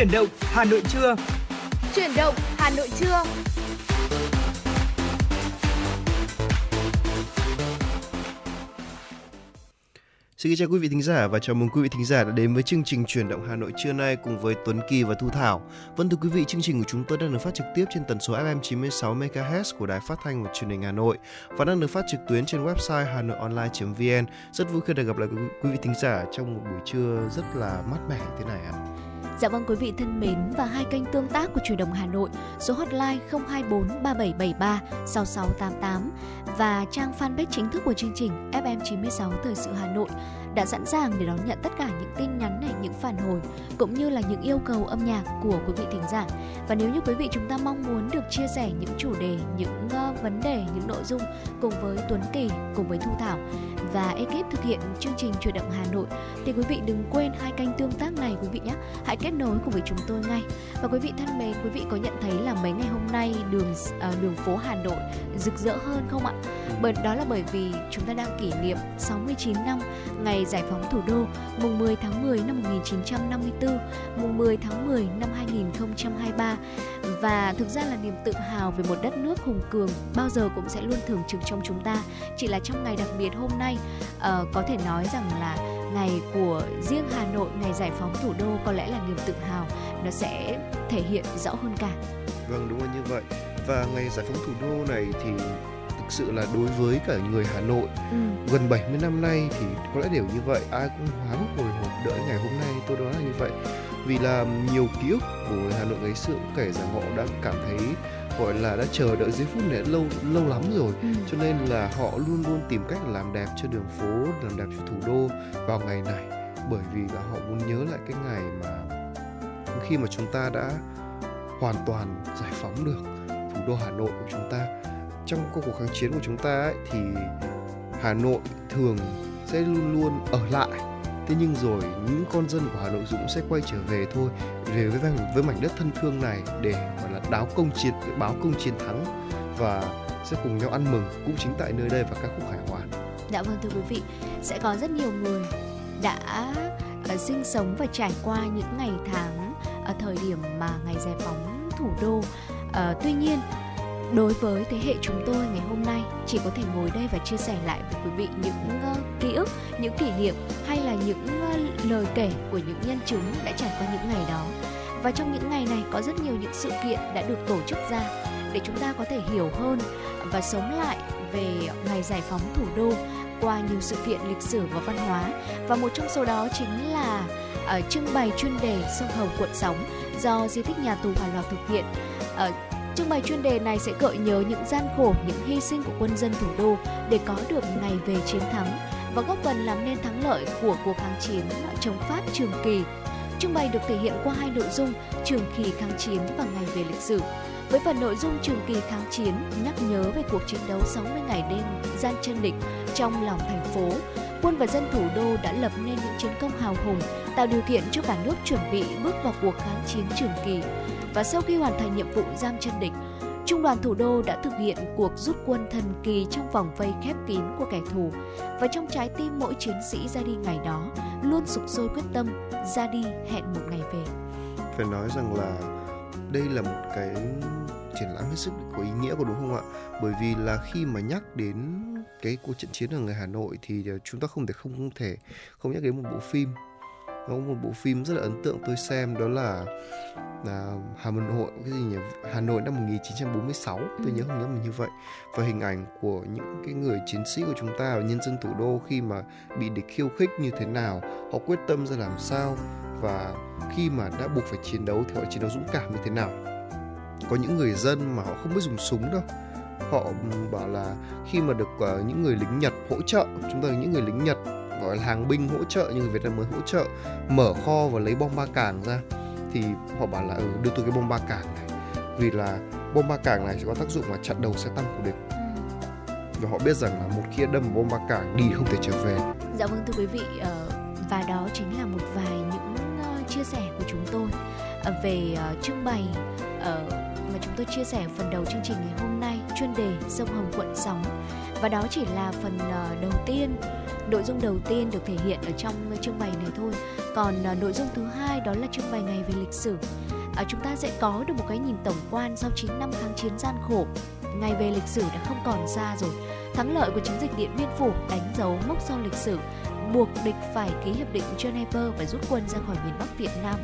Chuyển động Hà Nội trưa. Chuyển động Hà Nội trưa. Xin chào quý vị thính giả và chào mừng quý vị thính giả đã đến với chương trình Chuyển động Hà Nội trưa nay cùng với Tuấn Kỳ và Thu Thảo. Vâng thưa quý vị, chương trình của chúng tôi đang được phát trực tiếp trên tần số FM 96 MHz của Đài Phát thanh và Truyền hình Hà Nội và đang được phát trực tuyến trên website hanoionline.vn. Rất vui khi được gặp lại quý vị thính giả trong một buổi trưa rất là mát mẻ thế này ạ. À. Dạ vâng quý vị thân mến và hai kênh tương tác của Chủ động Hà Nội, số hotline 024 3773 6688 và trang fanpage chính thức của chương trình FM96 Thời sự Hà Nội đã sẵn sàng để đón nhận tất cả những tin nhắn này, những phản hồi cũng như là những yêu cầu âm nhạc của quý vị thính giả. Và nếu như quý vị chúng ta mong muốn được chia sẻ những chủ đề, những uh, vấn đề, những nội dung cùng với Tuấn Kỳ, cùng với Thu Thảo và ekip thực hiện chương trình chuyển động Hà Nội thì quý vị đừng quên hai kênh tương tác này quý vị nhé. Hãy kết nối cùng với chúng tôi ngay. Và quý vị thân mến, quý vị có nhận thấy là mấy ngày hôm nay đường uh, đường phố Hà Nội rực rỡ hơn không ạ? Bởi đó là bởi vì chúng ta đang kỷ niệm 69 năm ngày ngày giải phóng thủ đô mùng 10 tháng 10 năm 1954, mùng 10 tháng 10 năm 2023 và thực ra là niềm tự hào về một đất nước hùng cường bao giờ cũng sẽ luôn thường trực trong chúng ta. Chỉ là trong ngày đặc biệt hôm nay uh, có thể nói rằng là ngày của riêng Hà Nội, ngày giải phóng thủ đô có lẽ là niềm tự hào nó sẽ thể hiện rõ hơn cả. Vâng đúng là như vậy. Và ngày giải phóng thủ đô này thì thực sự là đối với cả người Hà Nội. Ừ. gần 70 năm nay thì có lẽ đều như vậy ai cũng hoáng hồi hộp đợi ngày hôm nay tôi đoán là như vậy. Vì là nhiều ký ức của người Hà Nội ngày xưa cũng kể rằng họ đã cảm thấy gọi là đã chờ đợi giây phút này lâu lâu lắm rồi. Ừ. cho nên là họ luôn luôn tìm cách làm đẹp cho đường phố làm đẹp cho thủ đô vào ngày này. Bởi vì là họ muốn nhớ lại cái ngày mà khi mà chúng ta đã hoàn toàn giải phóng được thủ đô Hà Nội của chúng ta trong cuộc kháng chiến của chúng ta ấy, thì Hà Nội thường sẽ luôn luôn ở lại thế nhưng rồi những con dân của Hà Nội cũng sẽ quay trở về thôi về với với mảnh đất thân thương này để gọi là đáo công chiến báo công chiến thắng và sẽ cùng nhau ăn mừng cũng chính tại nơi đây và các khúc hải hoàn. Dạ vâng thưa quý vị, sẽ có rất nhiều người đã uh, sinh sống và trải qua những ngày tháng ở thời điểm mà ngày giải phóng thủ đô. Uh, tuy nhiên đối với thế hệ chúng tôi ngày hôm nay chỉ có thể ngồi đây và chia sẻ lại với quý vị những uh, ký ức những kỷ niệm hay là những uh, lời kể của những nhân chứng đã trải qua những ngày đó. Và trong những ngày này có rất nhiều những sự kiện đã được tổ chức ra để chúng ta có thể hiểu hơn và sống lại về ngày giải phóng thủ đô qua nhiều sự kiện lịch sử và văn hóa. Và một trong số đó chính là uh, trưng bày chuyên đề sông Hồng cuộn Sóng do di tích nhà tù Hòa Lò thực hiện. Uh, Trưng bày chuyên đề này sẽ gợi nhớ những gian khổ, những hy sinh của quân dân thủ đô để có được ngày về chiến thắng và góp phần làm nên thắng lợi của cuộc kháng chiến chống Pháp trường kỳ. Trưng bày được thể hiện qua hai nội dung trường kỳ kháng chiến và ngày về lịch sử. Với phần nội dung trường kỳ kháng chiến nhắc nhớ về cuộc chiến đấu 60 ngày đêm gian chân địch trong lòng thành phố, quân và dân thủ đô đã lập nên những chiến công hào hùng, tạo điều kiện cho cả nước chuẩn bị bước vào cuộc kháng chiến trường kỳ và sau khi hoàn thành nhiệm vụ giam chân địch, Trung đoàn thủ đô đã thực hiện cuộc rút quân thần kỳ trong vòng vây khép kín của kẻ thù và trong trái tim mỗi chiến sĩ ra đi ngày đó luôn sục sôi quyết tâm ra đi hẹn một ngày về. Phải nói rằng là đây là một cái triển lãm hết sức có ý nghĩa của đúng không ạ? Bởi vì là khi mà nhắc đến cái cuộc trận chiến ở người Hà Nội thì ờ, chúng ta không thể không, không thể không nhắc đến một bộ phim có một bộ phim rất là ấn tượng tôi xem đó là là Hà Nội cái gì nhỉ? Hà Nội năm 1946 ừ. tôi nhớ không nhớ mình như vậy. Và hình ảnh của những cái người chiến sĩ của chúng ta và nhân dân thủ đô khi mà bị địch khiêu khích như thế nào họ quyết tâm ra làm sao và khi mà đã buộc phải chiến đấu thì họ chiến đấu dũng cảm như thế nào. Có những người dân mà họ không biết dùng súng đâu. Họ bảo là khi mà được uh, những người lính Nhật hỗ trợ chúng ta những người lính Nhật gọi là hàng binh hỗ trợ như người Việt Nam mới hỗ trợ mở kho và lấy bom ba cảng ra. Thì họ bảo là ừ, đưa tôi cái bom ba cảng này. Vì là bom ba cảng này sẽ có tác dụng là chặn đầu xe tăng của địch. Và họ biết rằng là một khi đâm bom ba cảng đi không thể trở về. Dạ vâng thưa quý vị ờ, và đó chính là một vài những ờ, chia sẻ của chúng tôi ờ, về trưng bày mà chúng tôi chia sẻ phần đầu chương trình ngày hôm nay chuyên đề sông Hồng quận sóng và đó chỉ là phần ờ, đầu tiên nội dung đầu tiên được thể hiện ở trong trưng bày này thôi. Còn ờ, nội dung thứ hai đó là trưng bày ngày về lịch sử. À, chúng ta sẽ có được một cái nhìn tổng quan sau 9 năm kháng chiến gian khổ. Ngày về lịch sử đã không còn xa rồi. Thắng lợi của chiến dịch điện biên phủ đánh dấu mốc son lịch sử buộc địch phải ký hiệp định Geneva và rút quân ra khỏi miền Bắc Việt Nam.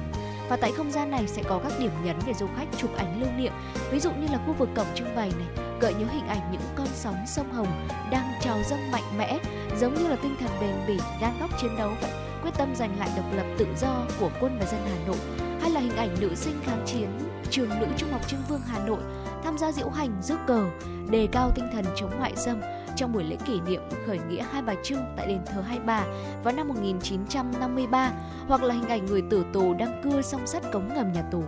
Và tại không gian này sẽ có các điểm nhấn để du khách chụp ảnh lưu niệm. Ví dụ như là khu vực cổng trưng bày này gợi nhớ hình ảnh những con sóng sông Hồng đang trào dâng mạnh mẽ, giống như là tinh thần bền bỉ gan góc chiến đấu vậy. Quyết tâm giành lại độc lập tự do của quân và dân Hà Nội, hay là hình ảnh nữ sinh kháng chiến trường nữ trung học Trưng Vương Hà Nội tham gia diễu hành rước cờ, đề cao tinh thần chống ngoại xâm trong buổi lễ kỷ niệm khởi nghĩa Hai Bà Trưng tại đền thờ Hai Bà vào năm 1953 hoặc là hình ảnh người tử tù đang cưa song sắt cống ngầm nhà tù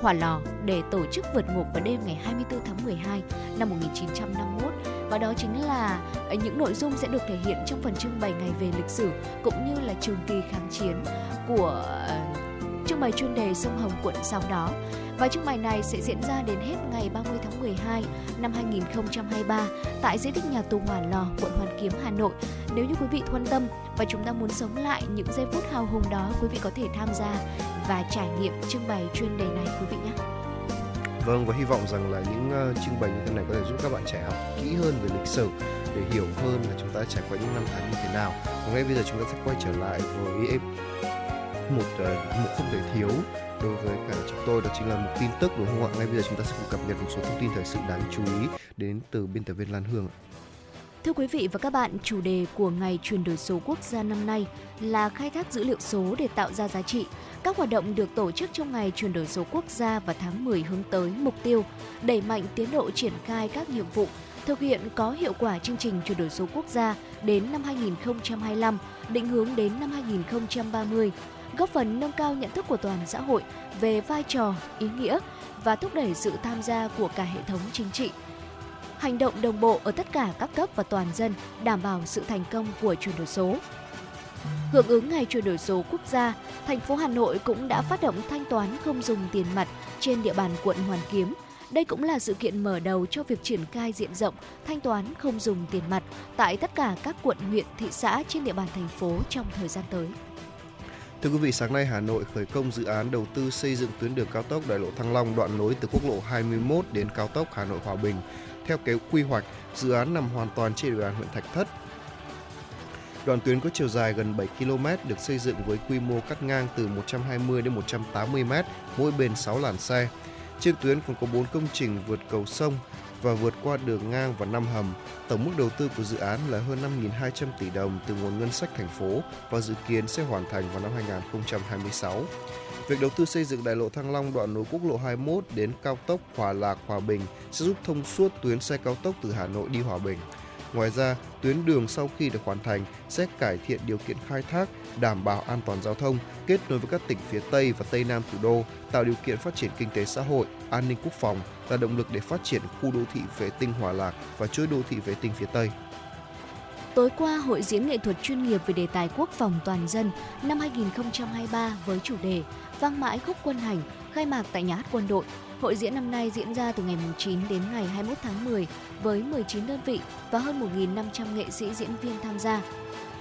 hỏa lò để tổ chức vượt ngục vào đêm ngày 24 tháng 12 năm 1951 và đó chính là ờ, những nội dung sẽ được thể hiện trong phần trưng bày ngày về lịch sử, cũng như là trường kỳ kháng chiến của ờ, trưng bày chuyên đề sông Hồng quận sau đó. Và trưng bày này sẽ diễn ra đến hết ngày 30 tháng 12 năm 2023 tại di tích nhà tù Hỏa Lò, quận Hoàn Kiếm, Hà Nội. Nếu như quý vị quan tâm và chúng ta muốn sống lại những giây phút hào hùng đó, quý vị có thể tham gia và trải nghiệm trưng bày chuyên đề này quý vị nhé. Vâng và hy vọng rằng là những ờ, uh, trưng bày như thế này có thể giúp các bạn trẻ học kỹ hơn về lịch sử để hiểu hơn là chúng ta trải qua những năm tháng như thế nào. Và ngay bây giờ chúng ta sẽ quay trở lại với một ờ, một không thể thiếu đối với cả chúng tôi đó chính là một tin tức đúng không ạ? Ngay bây giờ chúng ta sẽ cùng cập nhật một số thông tin thời sự đáng chú ý đến từ biên tập viên Lan Hương. Thưa quý vị và các bạn, chủ đề của Ngày chuyển đổi số quốc gia năm nay là khai thác dữ liệu số để tạo ra giá trị. Các hoạt động được tổ chức trong Ngày chuyển đổi số quốc gia vào tháng 10 hướng tới mục tiêu đẩy mạnh tiến độ triển khai các nhiệm vụ thực hiện có hiệu quả chương trình chuyển đổi số quốc gia đến năm 2025, định hướng đến năm 2030 góp phần nâng cao nhận thức của toàn xã hội về vai trò, ý nghĩa và thúc đẩy sự tham gia của cả hệ thống chính trị. Hành động đồng bộ ở tất cả các cấp và toàn dân đảm bảo sự thành công của chuyển đổi số. Hưởng ứng ngày chuyển đổi số quốc gia, thành phố Hà Nội cũng đã phát động thanh toán không dùng tiền mặt trên địa bàn quận Hoàn Kiếm. Đây cũng là sự kiện mở đầu cho việc triển khai diện rộng thanh toán không dùng tiền mặt tại tất cả các quận, huyện, thị xã trên địa bàn thành phố trong thời gian tới. Thưa quý vị, sáng nay Hà Nội khởi công dự án đầu tư xây dựng tuyến đường cao tốc đại lộ Thăng Long đoạn nối từ quốc lộ 21 đến cao tốc Hà Nội Hòa Bình. Theo kế quy hoạch, dự án nằm hoàn toàn trên địa bàn huyện Thạch Thất. Đoạn tuyến có chiều dài gần 7 km được xây dựng với quy mô cắt ngang từ 120 đến 180 m, mỗi bên 6 làn xe. Trên tuyến còn có 4 công trình vượt cầu sông, và vượt qua đường ngang và năm hầm. Tổng mức đầu tư của dự án là hơn 5.200 tỷ đồng từ nguồn ngân sách thành phố và dự kiến sẽ hoàn thành vào năm 2026. Việc đầu tư xây dựng đại lộ Thăng Long đoạn nối quốc lộ 21 đến cao tốc Hòa Lạc Hòa Bình sẽ giúp thông suốt tuyến xe cao tốc từ Hà Nội đi Hòa Bình. Ngoài ra, tuyến đường sau khi được hoàn thành sẽ cải thiện điều kiện khai thác, đảm bảo an toàn giao thông, kết nối với các tỉnh phía Tây và Tây Nam thủ đô, tạo điều kiện phát triển kinh tế xã hội, an ninh quốc phòng, là động lực để phát triển khu đô thị vệ tinh Hòa Lạc và chuỗi đô thị vệ tinh phía Tây. Tối qua, hội diễn nghệ thuật chuyên nghiệp về đề tài quốc phòng toàn dân năm 2023 với chủ đề Vang mãi khúc quân hành khai mạc tại nhà hát quân đội. Hội diễn năm nay diễn ra từ ngày 9 đến ngày 21 tháng 10 với 19 đơn vị và hơn 1.500 nghệ sĩ diễn viên tham gia.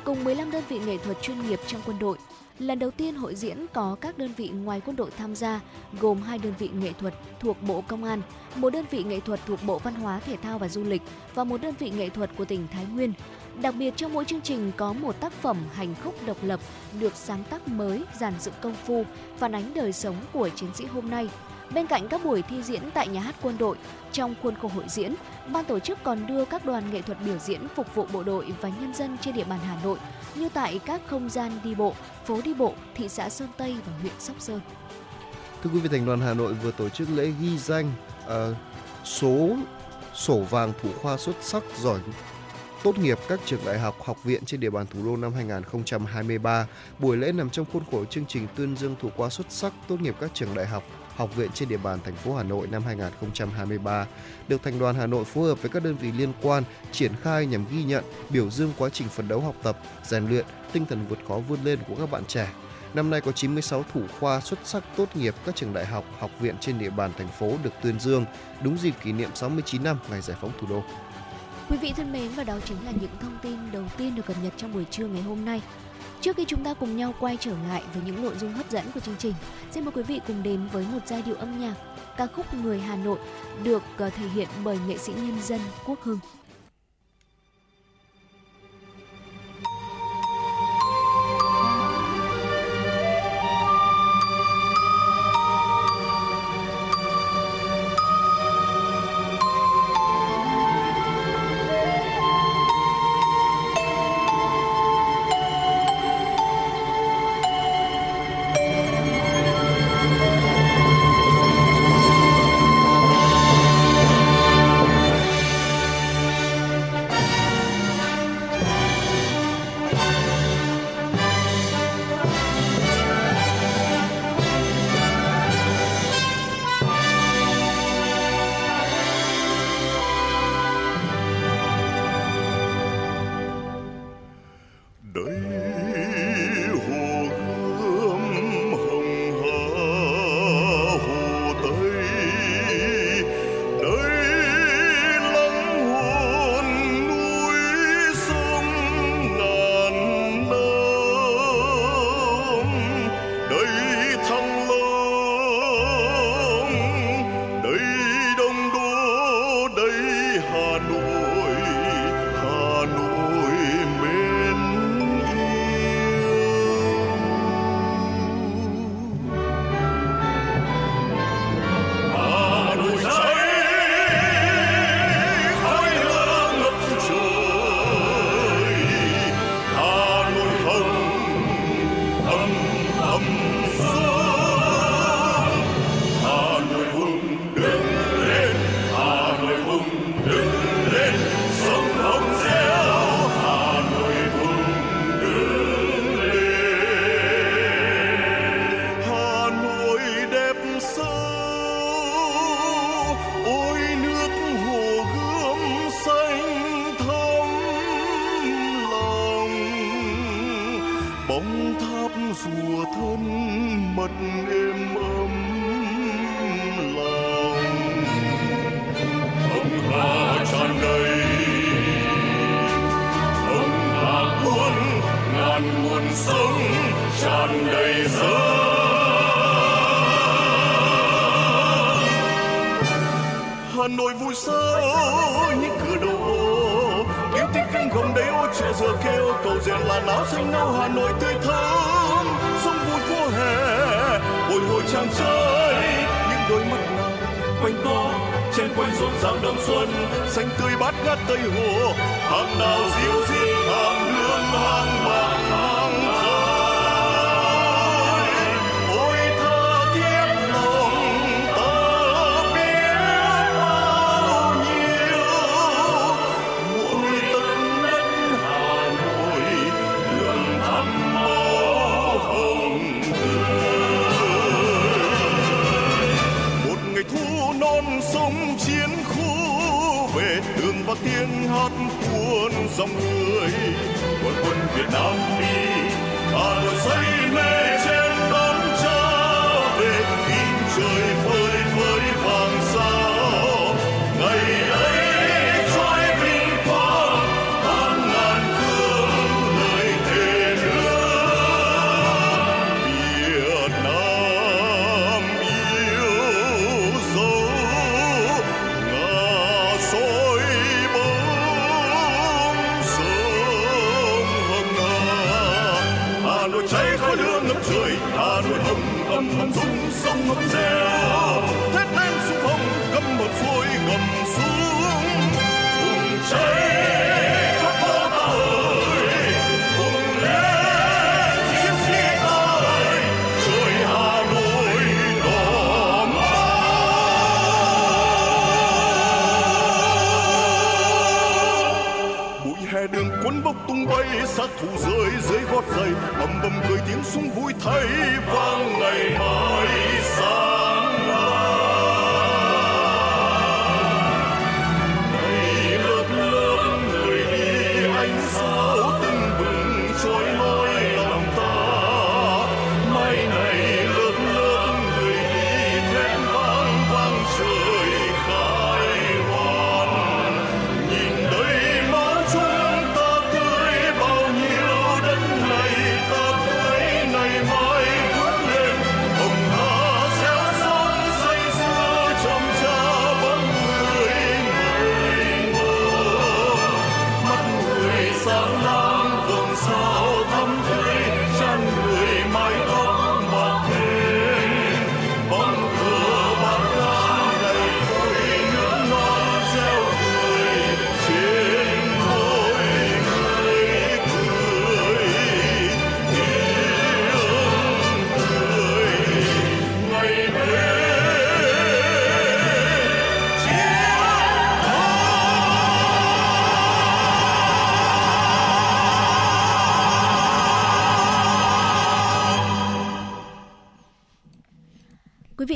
Cùng 15 đơn vị nghệ thuật chuyên nghiệp trong quân đội, Lần đầu tiên hội diễn có các đơn vị ngoài quân đội tham gia, gồm hai đơn vị nghệ thuật thuộc Bộ Công an, một đơn vị nghệ thuật thuộc Bộ Văn hóa Thể thao và Du lịch và một đơn vị nghệ thuật của tỉnh Thái Nguyên. Đặc biệt trong mỗi chương trình có một tác phẩm hành khúc độc lập được sáng tác mới, giàn dựng công phu, phản ánh đời sống của chiến sĩ hôm nay – Bên cạnh các buổi thi diễn tại nhà hát quân đội, trong khuôn khổ hội diễn, ban tổ chức còn đưa các đoàn nghệ thuật biểu diễn phục vụ bộ đội và nhân dân trên địa bàn Hà Nội như tại các không gian đi bộ, phố đi bộ, thị xã Sơn Tây và huyện Sóc Sơn. Thưa quý vị, Thành đoàn Hà Nội vừa tổ chức lễ ghi danh uh, số sổ vàng thủ khoa xuất sắc giỏi tốt nghiệp các trường đại học, học viện trên địa bàn thủ đô năm 2023. Buổi lễ nằm trong khuôn khổ chương trình tuyên dương thủ khoa xuất sắc tốt nghiệp các trường đại học, học viện trên địa bàn thành phố Hà Nội năm 2023 được Thành đoàn Hà Nội phối hợp với các đơn vị liên quan triển khai nhằm ghi nhận, biểu dương quá trình phấn đấu học tập, rèn luyện, tinh thần vượt khó vươn lên của các bạn trẻ. Năm nay có 96 thủ khoa xuất sắc tốt nghiệp các trường đại học, học viện trên địa bàn thành phố được tuyên dương đúng dịp kỷ niệm 69 năm ngày giải phóng thủ đô. Quý vị thân mến và đó chính là những thông tin đầu tiên được cập nhật trong buổi trưa ngày hôm nay. Trước khi chúng ta cùng nhau quay trở lại với những nội dung hấp dẫn của chương trình, xin mời quý vị cùng đến với một giai điệu âm nhạc ca khúc Người Hà Nội được ờ, thể hiện bởi nghệ sĩ nhân dân Quốc Hưng.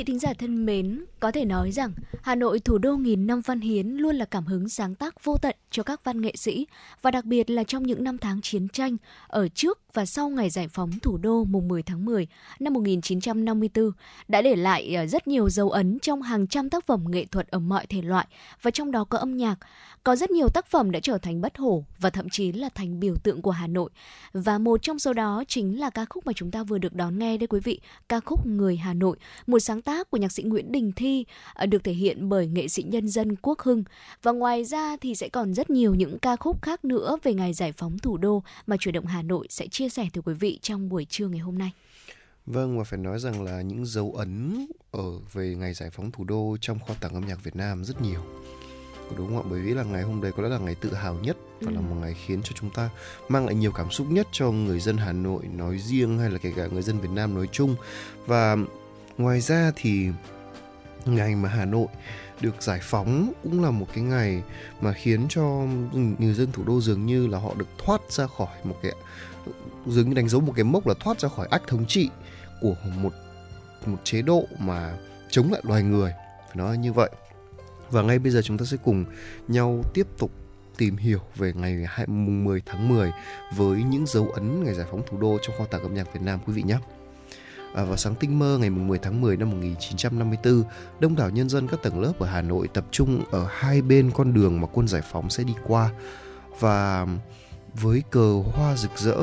Vị thính giả thân mến, có thể nói rằng Hà Nội thủ đô nghìn năm văn hiến luôn là cảm hứng sáng tác vô tận cho các văn nghệ sĩ và đặc biệt là trong những năm tháng chiến tranh ở trước và sau ngày giải phóng thủ đô mùng 10 tháng 10 năm 1954 đã để lại ờ, rất nhiều dấu ấn trong hàng trăm tác phẩm nghệ thuật ở mọi thể loại và trong đó có âm nhạc. Có rất nhiều tác phẩm đã trở thành bất hủ và thậm chí là thành biểu tượng của Hà Nội. Và một trong số đó chính là ca khúc mà chúng ta vừa được đón nghe đây quý vị, ca khúc Người Hà Nội, một sáng tác của nhạc sĩ Nguyễn Đình Thi ờ, được thể hiện bởi nghệ sĩ nhân dân Quốc Hưng. Và ngoài ra thì sẽ còn rất nhiều những ca khúc khác nữa về ngày giải phóng thủ đô mà chuyển động Hà Nội sẽ chia sẻ tới quý vị trong buổi trưa ngày hôm nay. Vâng và phải nói rằng là những dấu ấn ở về ngày giải phóng thủ đô trong kho tàng âm nhạc Việt Nam rất nhiều đúng không ạ bởi vì là ngày hôm đấy có lẽ là ngày tự hào nhất và ừ. là một ngày khiến cho chúng ta mang lại nhiều cảm xúc nhất cho người dân Hà Nội nói riêng hay là kể cả người dân Việt Nam nói chung và ngoài ra thì ngày mà Hà Nội được giải phóng cũng là một cái ngày mà khiến cho người dân thủ đô dường như là họ được thoát ra khỏi một cái, dường như đánh dấu một cái mốc là thoát ra khỏi ách thống trị của một một chế độ mà chống lại loài người, phải nói như vậy và ngay bây giờ chúng ta sẽ cùng nhau tiếp tục tìm hiểu về ngày 10 tháng 10 với những dấu ấn ngày giải phóng thủ đô trong kho tàng âm nhạc Việt Nam, quý vị nhé. À, vào sáng tinh mơ ngày 10 tháng 10 năm 1954, đông đảo nhân dân các tầng lớp ở Hà Nội tập trung ở hai bên con đường mà quân giải phóng sẽ đi qua. Và với cờ hoa rực rỡ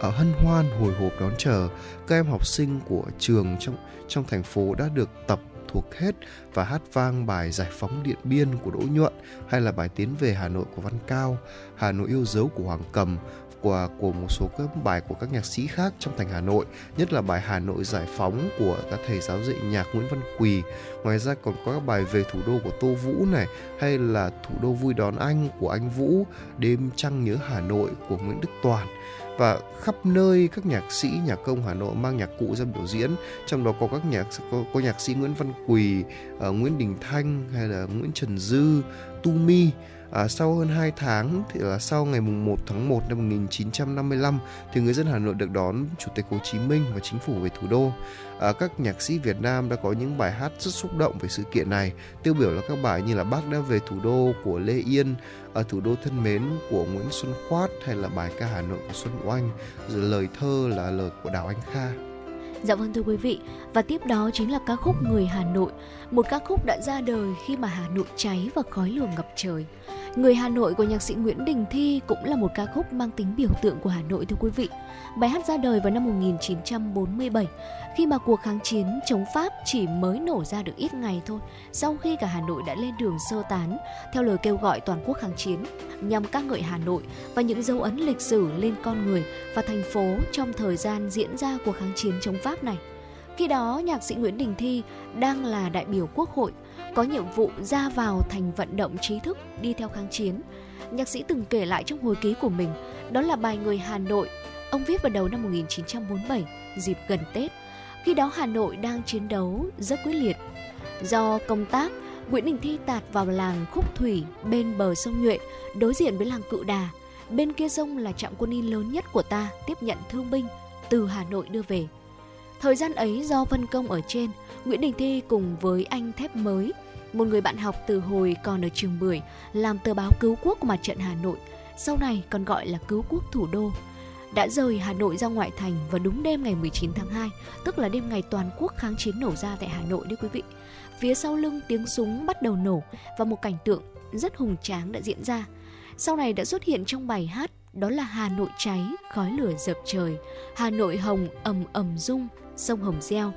ở hân hoan hồi hộp đón chờ các em học sinh của trường trong trong thành phố đã được tập thuộc hết và hát vang bài Giải phóng Điện Biên của Đỗ Nhuận hay là bài Tiến về Hà Nội của Văn Cao, Hà Nội yêu dấu của Hoàng Cầm của của một số các bài của các nhạc sĩ khác trong thành Hà Nội, nhất là bài Hà Nội giải phóng của các thầy giáo dạy nhạc Nguyễn Văn Quỳ. Ngoài ra còn có các bài về thủ đô của Tô Vũ này, hay là thủ đô vui đón anh của anh Vũ, đêm trăng nhớ Hà Nội của Nguyễn Đức Toàn và khắp nơi các nhạc sĩ nhạc công Hà Nội mang nhạc cụ ra biểu diễn trong đó có các nhạc có, có nhạc sĩ Nguyễn Văn Quỳ, uh, Nguyễn Đình Thanh hay là Nguyễn Trần Dư, Tu Mi À, sau hơn 2 tháng thì là sau ngày mùng 1 tháng 1 năm 1955 thì người dân Hà Nội được đón Chủ tịch Hồ Chí Minh và chính phủ về thủ đô. À, các nhạc sĩ Việt Nam đã có những bài hát rất xúc động về sự kiện này. Tiêu biểu là các bài như là Bác đã về thủ đô của Lê Yên, ở thủ đô thân mến của Nguyễn Xuân Khoát hay là bài ca Hà Nội của Xuân Oanh, rồi lời thơ là lời của Đào Anh Kha. Dạ vâng thưa quý vị, và tiếp đó chính là ca khúc Người Hà Nội, một ca khúc đã ra đời khi mà Hà Nội cháy và khói lửa ngập trời. Người Hà Nội của nhạc sĩ Nguyễn Đình Thi cũng là một ca khúc mang tính biểu tượng của Hà Nội thưa quý vị. Bài hát ra đời vào năm 1947 khi mà cuộc kháng chiến chống Pháp chỉ mới nổ ra được ít ngày thôi sau khi cả Hà Nội đã lên đường sơ tán theo lời kêu gọi toàn quốc kháng chiến nhằm ca ngợi Hà Nội và những dấu ấn lịch sử lên con người và thành phố trong thời gian diễn ra cuộc kháng chiến chống Pháp này. Khi đó, nhạc sĩ Nguyễn Đình Thi đang là đại biểu quốc hội có nhiệm vụ ra vào thành vận động trí thức đi theo kháng chiến. Nhạc sĩ từng kể lại trong hồi ký của mình, đó là bài Người Hà Nội, ông viết vào đầu năm 1947, dịp gần Tết. Khi đó Hà Nội đang chiến đấu rất quyết liệt. Do công tác, Nguyễn Đình Thi tạt vào làng Khúc Thủy bên bờ sông Nhuệ, đối diện với làng Cự Đà. Bên kia sông là trạm quân y lớn nhất của ta tiếp nhận thương binh từ Hà Nội đưa về. Thời gian ấy do phân công ở trên, Nguyễn Đình Thi cùng với anh Thép Mới, một người bạn học từ hồi còn ở trường Bưởi, làm tờ báo cứu quốc của mặt trận Hà Nội, sau này còn gọi là cứu quốc thủ đô, đã rời Hà Nội ra ngoại thành vào đúng đêm ngày 19 tháng 2, tức là đêm ngày toàn quốc kháng chiến nổ ra tại Hà Nội đấy quý vị. Phía sau lưng tiếng súng bắt đầu nổ và một cảnh tượng rất hùng tráng đã diễn ra. Sau này đã xuất hiện trong bài hát đó là Hà Nội cháy, khói lửa dập trời, Hà Nội hồng ầm ầm rung, sông Hồng gieo.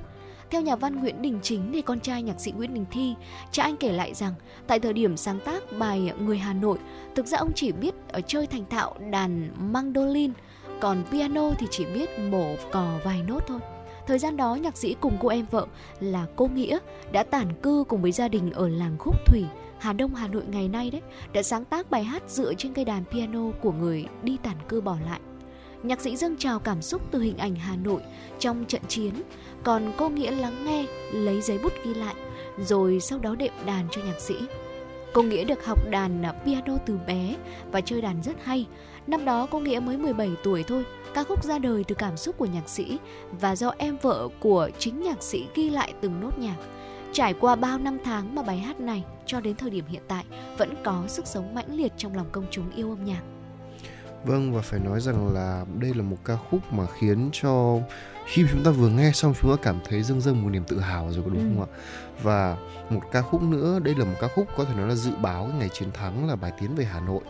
Theo nhà văn Nguyễn Đình Chính thì con trai nhạc sĩ Nguyễn Đình Thi, cha anh kể lại rằng tại thời điểm sáng tác bài Người Hà Nội, thực ra ông chỉ biết ở chơi thành thạo đàn mandolin, còn piano thì chỉ biết mổ cò vài nốt thôi. Thời gian đó nhạc sĩ cùng cô em vợ là cô Nghĩa đã tản cư cùng với gia đình ở làng Khúc Thủy, Hà Đông Hà Nội ngày nay đấy, đã sáng tác bài hát dựa trên cây đàn piano của người đi tản cư bỏ lại. Nhạc sĩ dâng trào cảm xúc từ hình ảnh Hà Nội trong trận chiến, còn cô Nghĩa lắng nghe, lấy giấy bút ghi lại, rồi sau đó đệm đàn cho nhạc sĩ. Cô Nghĩa được học đàn piano từ bé và chơi đàn rất hay. Năm đó cô Nghĩa mới 17 tuổi thôi, ca khúc ra đời từ cảm xúc của nhạc sĩ và do em vợ của chính nhạc sĩ ghi lại từng nốt nhạc. Trải qua bao năm tháng mà bài hát này cho đến thời điểm hiện tại vẫn có sức sống mãnh liệt trong lòng công chúng yêu âm nhạc. Vâng và phải nói rằng là đây là một ca khúc mà khiến cho khi chúng ta vừa nghe xong chúng ta cảm thấy dâng dâng một niềm tự hào rồi có đúng ừ. không ạ? Và một ca khúc nữa, đây là một ca khúc có thể nói là dự báo ngày chiến thắng là bài tiến về Hà Nội.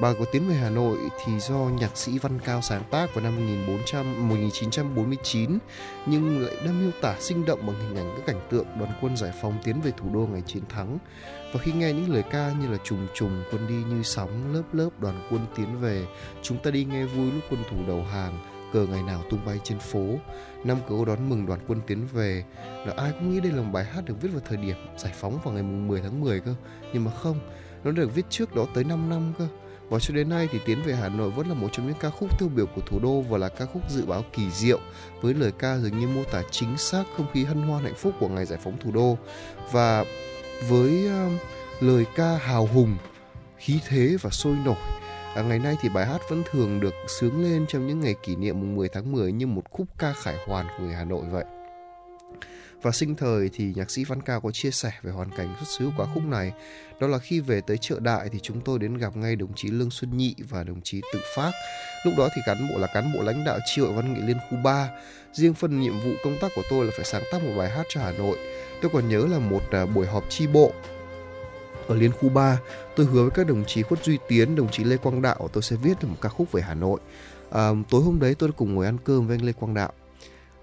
Bài của Tiến về Hà Nội thì do nhạc sĩ Văn Cao sáng tác vào năm 1400, 1949 nhưng lại đang miêu tả sinh động bằng hình ảnh các cảnh tượng đoàn quân giải phóng tiến về thủ đô ngày chiến thắng. Và khi nghe những lời ca như là trùng trùng quân đi như sóng lớp lớp đoàn quân tiến về, chúng ta đi nghe vui lúc quân thủ đầu hàng, cờ ngày nào tung bay trên phố. Năm cờ đón mừng đoàn quân tiến về là ai cũng nghĩ đây là một bài hát được viết vào thời điểm giải phóng vào ngày 10 tháng 10 cơ. Nhưng mà không nó được viết trước đó tới 5 năm cơ. Và cho đến nay thì Tiến về Hà Nội vẫn là một trong những ca khúc tiêu biểu của thủ đô và là ca khúc dự báo kỳ diệu với lời ca dường như mô tả chính xác không khí hân hoan hạnh phúc của ngày giải phóng thủ đô. Và với uh, lời ca hào hùng, khí thế và sôi nổi. À, ngày nay thì bài hát vẫn thường được sướng lên trong những ngày kỷ niệm mùng 10 tháng 10 như một khúc ca khải hoàn của người Hà Nội vậy. Và sinh thời thì nhạc sĩ Văn Cao có chia sẻ về hoàn cảnh xuất xứ của khúc này. Đó là khi về tới chợ đại thì chúng tôi đến gặp ngay đồng chí Lương Xuân Nhị và đồng chí Tự Phát. Lúc đó thì cán bộ là cán bộ lãnh đạo chi hội văn nghệ liên khu 3. Riêng phần nhiệm vụ công tác của tôi là phải sáng tác một bài hát cho Hà Nội. Tôi còn nhớ là một à, buổi họp chi bộ ở Liên khu 3, tôi hứa với các đồng chí Khuất Duy Tiến, đồng chí Lê Quang Đạo tôi sẽ viết được một ca khúc về Hà Nội. À, tối hôm đấy tôi cùng ngồi ăn cơm với anh Lê Quang Đạo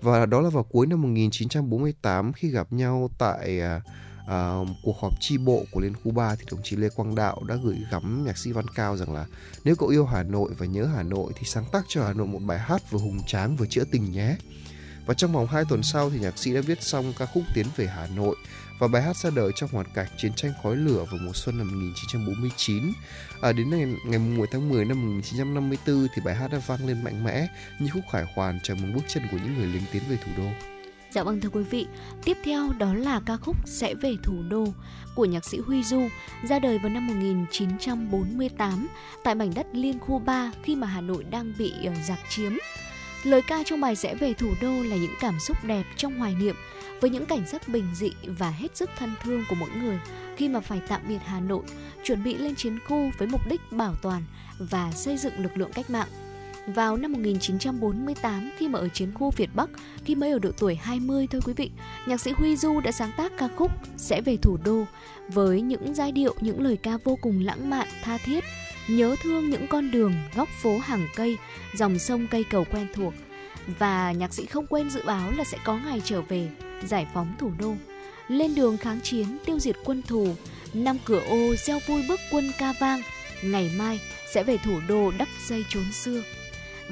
và đó là vào cuối năm 1948 khi gặp nhau tại à, à, cuộc họp chi bộ của Liên khu 3 thì đồng chí Lê Quang Đạo đã gửi gắm nhạc sĩ Văn Cao rằng là nếu cậu yêu Hà Nội và nhớ Hà Nội thì sáng tác cho Hà Nội một bài hát vừa hùng tráng vừa chữa tình nhé. Và trong vòng 2 tuần sau thì nhạc sĩ đã viết xong ca khúc Tiến về Hà Nội và bài hát ra đời trong hoàn cảnh chiến tranh khói lửa vào mùa xuân năm 1949. À, đến ngày ngày 10 tháng 10 năm 1954 thì bài hát đã vang lên mạnh mẽ như khúc khải hoàn chào mừng bước chân của những người lính tiến về thủ đô. Dạ vâng thưa quý vị, tiếp theo đó là ca khúc Sẽ về thủ đô của nhạc sĩ Huy Du, ra đời vào năm 1948 tại mảnh đất Liên khu 3 khi mà Hà Nội đang bị ờ, giặc chiếm. Lời ca trong bài rẽ về thủ đô là những cảm xúc đẹp trong hoài niệm với những cảnh sắc bình dị và hết sức thân thương của mỗi người khi mà phải tạm biệt Hà Nội, chuẩn bị lên chiến khu với mục đích bảo toàn và xây dựng lực lượng cách mạng. Vào năm 1948 khi mà ở chiến khu Việt Bắc, khi mới ở độ tuổi 20 thôi quý vị, nhạc sĩ Huy Du đã sáng tác ca khúc Sẽ về thủ đô với những giai điệu, những lời ca vô cùng lãng mạn, tha thiết, nhớ thương những con đường, góc phố hàng cây, dòng sông cây cầu quen thuộc. Và nhạc sĩ không quên dự báo là sẽ có ngày trở về giải phóng thủ đô. Lên đường kháng chiến tiêu diệt quân thù, năm cửa ô gieo vui bước quân ca vang, ngày mai sẽ về thủ đô đắp dây trốn xưa.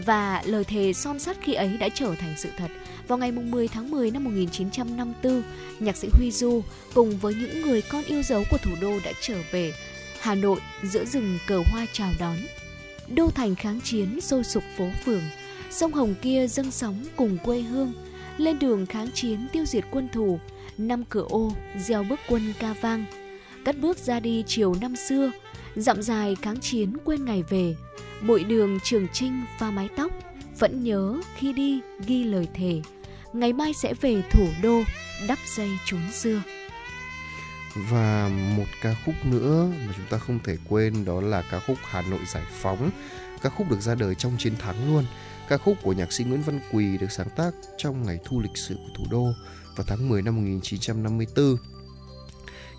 Và lời thề son sắt khi ấy đã trở thành sự thật. Vào ngày 10 tháng 10 năm 1954, nhạc sĩ Huy Du cùng với những người con yêu dấu của thủ đô đã trở về Hà Nội giữa rừng cờ hoa chào đón. Đô thành kháng chiến sôi sục phố phường, sông Hồng kia dâng sóng cùng quê hương – lên đường kháng chiến tiêu diệt quân thù, năm cửa ô gieo bước quân ca vang. Cất bước ra đi chiều năm xưa, dặm dài kháng chiến quên ngày về, bụi đường trường trinh pha mái tóc, vẫn nhớ khi đi ghi lời thề, ngày mai sẽ về thủ đô đắp dây trốn xưa. Và một ca khúc nữa mà chúng ta không thể quên đó là ca khúc Hà Nội Giải Phóng. Ca khúc được ra đời trong chiến thắng luôn Ca khúc của nhạc sĩ Nguyễn Văn Quỳ được sáng tác trong ngày thu lịch sử của thủ đô vào tháng 10 năm 1954.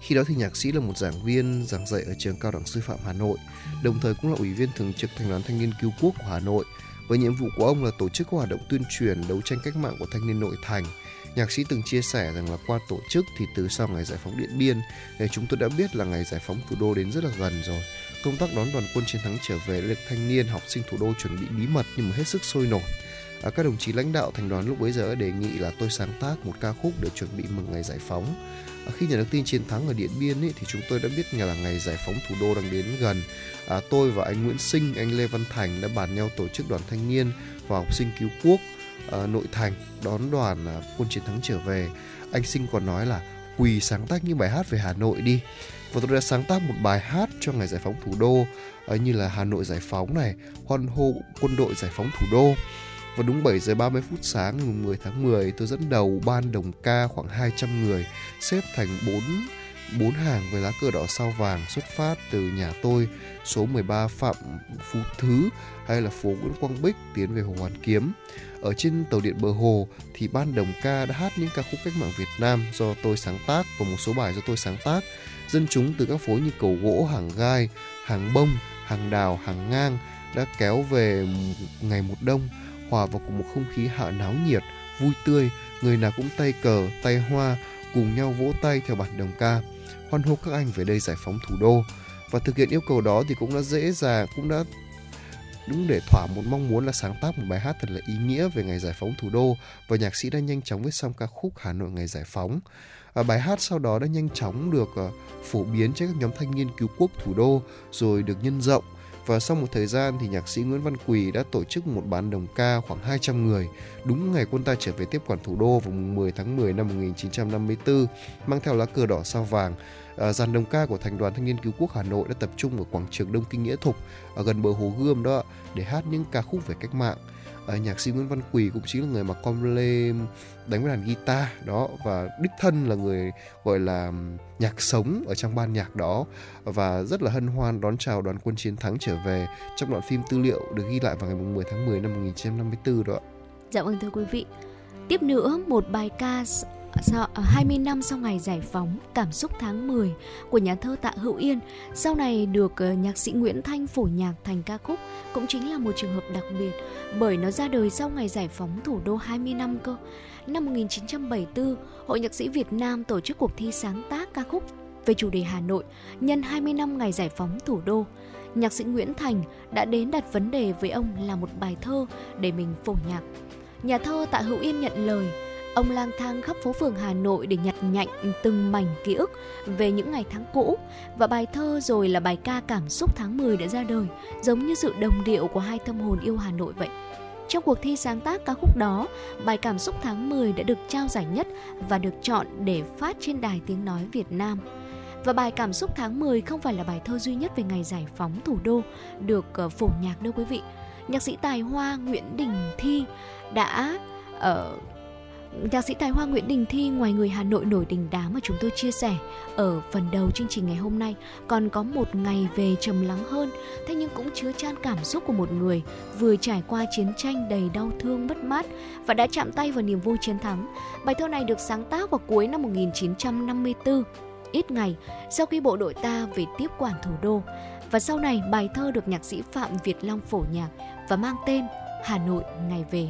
Khi đó thì nhạc sĩ là một giảng viên giảng dạy ở trường cao đẳng sư phạm Hà Nội, đồng thời cũng là ủy viên thường trực thành đoàn thanh niên cứu quốc của Hà Nội. Với nhiệm vụ của ông là tổ chức các hoạt động tuyên truyền đấu tranh cách mạng của thanh niên nội thành. Nhạc sĩ từng chia sẻ rằng là qua tổ chức thì từ sau ngày giải phóng Điện Biên, thì chúng tôi đã biết là ngày giải phóng thủ đô đến rất là gần rồi. Công tác đón đoàn quân chiến thắng trở về đã được thanh niên học sinh thủ đô chuẩn bị bí mật nhưng mà hết sức sôi nổi. À, các đồng chí lãnh đạo thành đoàn lúc bấy giờ đề nghị là tôi sáng tác một ca khúc để chuẩn bị mừng ngày giải phóng. À, khi nhận được tin chiến thắng ở điện biên ấy, thì chúng tôi đã biết là ngày giải phóng thủ đô đang đến gần. À, tôi và anh nguyễn sinh anh lê văn thành đã bàn nhau tổ chức đoàn thanh niên và học sinh cứu quốc. Ờ, nội thành đón đoàn ờ, quân chiến thắng trở về anh sinh còn nói là quỳ sáng tác những bài hát về hà nội đi và tôi đã sáng tác một bài hát cho ngày giải phóng thủ đô uh, như là Hà Nội giải phóng này, hoan hô quân đội giải phóng thủ đô. Và đúng 7 giờ 30 phút sáng ngày 10 tháng 10, tôi dẫn đầu ban đồng ca khoảng 200 người xếp thành 4 bốn hàng với lá cờ đỏ sao vàng xuất phát từ nhà tôi số 13 Phạm Phú Thứ hay là phố Nguyễn Quang Bích tiến về Hồ Hoàn Kiếm. Ở trên tàu điện bờ hồ thì ban đồng ca đã hát những ca khúc cách mạng Việt Nam do tôi sáng tác và một số bài do tôi sáng tác. Dân chúng từ các phố như cầu gỗ, hàng gai, hàng bông, hàng đào, hàng ngang đã kéo về ngày một đông hòa vào cùng một không khí hạ náo nhiệt, vui tươi, người nào cũng tay cờ, tay hoa, cùng nhau vỗ tay theo bản đồng ca, hoan hô các anh về đây giải phóng thủ đô. Và thực hiện yêu cầu đó thì cũng đã dễ dàng, cũng đã đúng để thỏa một mong muốn là sáng tác một bài hát thật là ý nghĩa về ngày giải phóng thủ đô và nhạc sĩ đã nhanh chóng viết xong ca khúc Hà Nội ngày giải phóng. À, bài hát sau đó đã nhanh chóng được uh, phổ biến trên các nhóm thanh niên cứu quốc thủ đô rồi được nhân rộng và sau một thời gian thì nhạc sĩ Nguyễn Văn Quỳ đã tổ chức một bán đồng ca khoảng 200 người đúng ngày quân ta trở về tiếp quản thủ đô vào mùng 10 tháng 10 năm 1954 mang theo lá cờ đỏ sao vàng. À, dàn đồng ca của thành đoàn thanh niên cứu quốc Hà Nội đã tập trung ở quảng trường Đông Kinh Nghĩa Thục ở gần bờ hồ Gươm đó để hát những ca khúc về cách mạng à, nhạc sĩ Nguyễn Văn Quỳ cũng chính là người mà com lê đánh với đàn guitar đó và đích thân là người gọi là nhạc sống ở trong ban nhạc đó và rất là hân hoan đón chào đoàn quân chiến thắng trở về trong đoạn phim tư liệu được ghi lại vào ngày 10 tháng 10 năm 1954 đó. Dạ vâng thưa quý vị. Tiếp nữa một bài ca sau 20 à, năm sau ngày giải phóng Cảm xúc tháng 10 của nhà thơ Tạ Hữu Yên sau này được ờ, nhạc sĩ Nguyễn Thanh phổ nhạc thành ca khúc cũng chính là một trường hợp đặc biệt bởi nó ra đời sau ngày giải phóng thủ đô 20 năm cơ. Năm 1974, Hội Nhạc sĩ Việt Nam tổ chức cuộc thi sáng tác ca khúc về chủ đề Hà Nội nhân 20 năm ngày giải phóng thủ đô. Nhạc sĩ Nguyễn Thành đã đến đặt vấn đề với ông là một bài thơ để mình phổ nhạc. Nhà thơ Tạ Hữu Yên nhận lời Ông lang thang khắp phố phường Hà Nội để nhặt nhạnh từng mảnh ký ức về những ngày tháng cũ và bài thơ rồi là bài ca cảm xúc tháng 10 đã ra đời, giống như sự đồng điệu của hai tâm hồn yêu Hà Nội vậy. Trong cuộc thi sáng tác ca khúc đó, bài Cảm xúc tháng 10 đã được trao giải nhất và được chọn để phát trên đài tiếng nói Việt Nam. Và bài Cảm xúc tháng 10 không phải là bài thơ duy nhất về ngày giải phóng thủ đô được ờ, phổ nhạc đâu quý vị. Nhạc sĩ tài hoa Nguyễn Đình Thi đã ở uh, Nhạc sĩ tài hoa Nguyễn Đình Thi, ngoài người Hà Nội nổi đình đám mà chúng tôi chia sẻ ở phần đầu chương trình ngày hôm nay, còn có một ngày về trầm lắng hơn, thế nhưng cũng chứa chan cảm xúc của một người vừa trải qua chiến tranh đầy đau thương, mất mát và đã chạm tay vào niềm vui chiến thắng. Bài thơ này được sáng tác vào cuối năm 1954 ít ngày, sau khi bộ đội ta về tiếp quản thủ đô và sau này, bài thơ được nhạc sĩ Phạm Việt Long phổ nhạc và mang tên Hà Nội ngày về.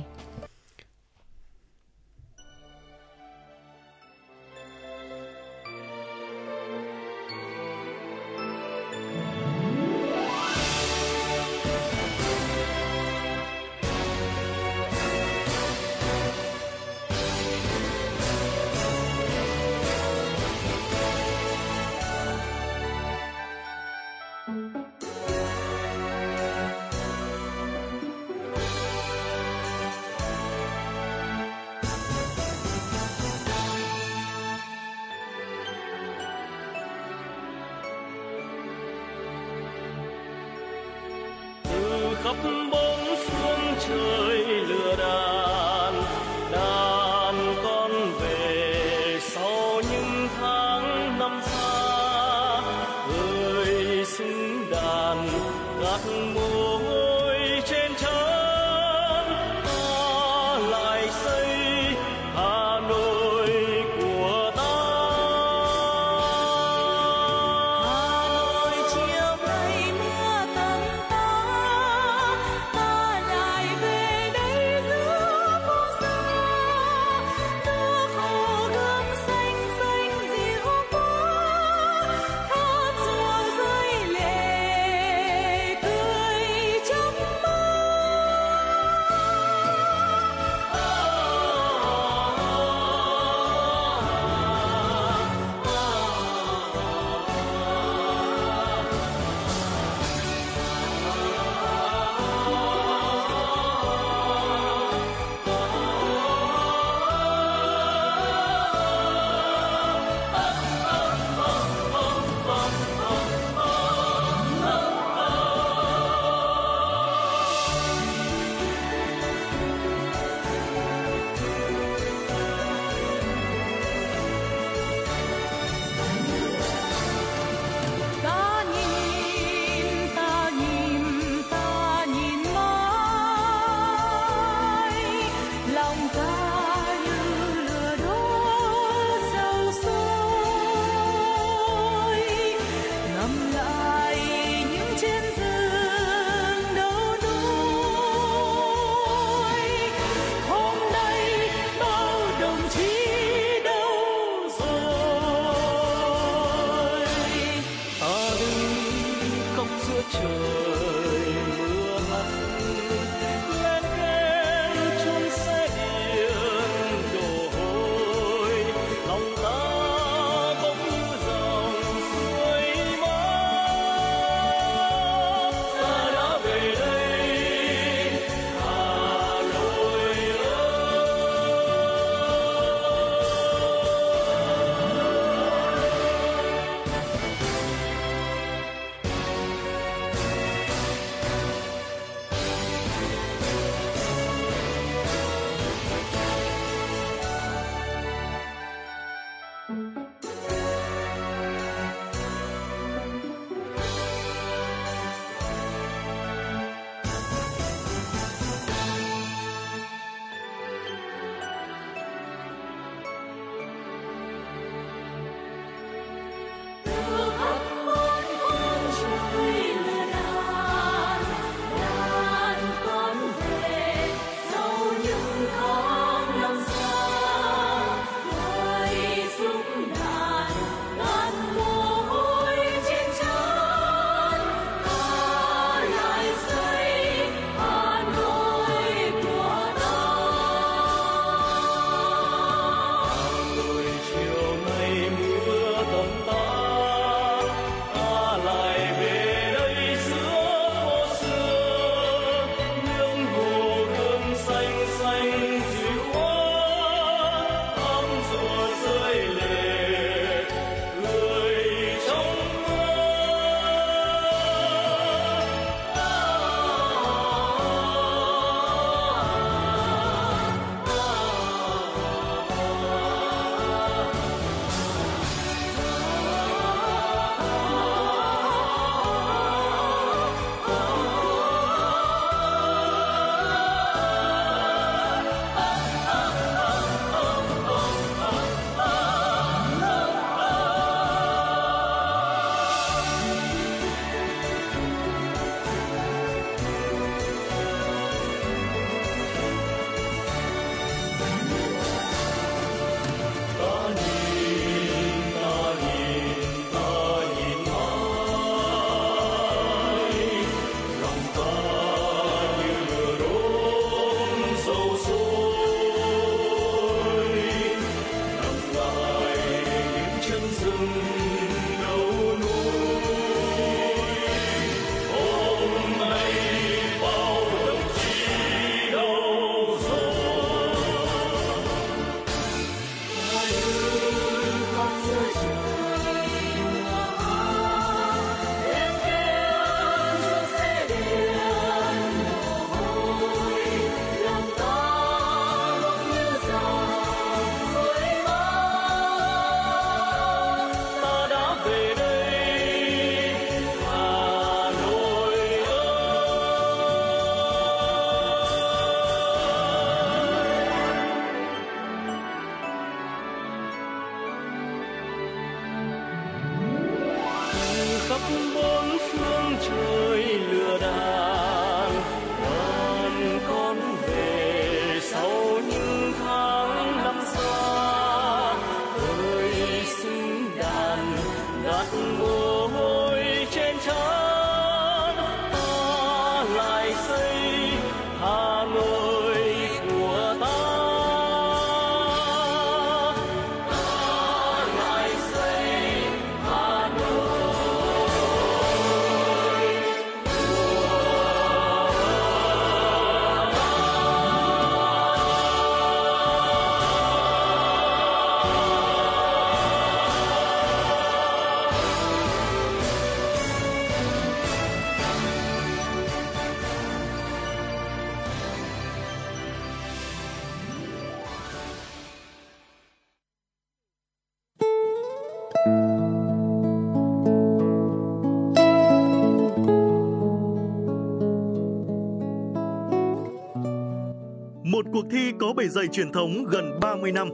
Có bề dày truyền thống gần 30 năm.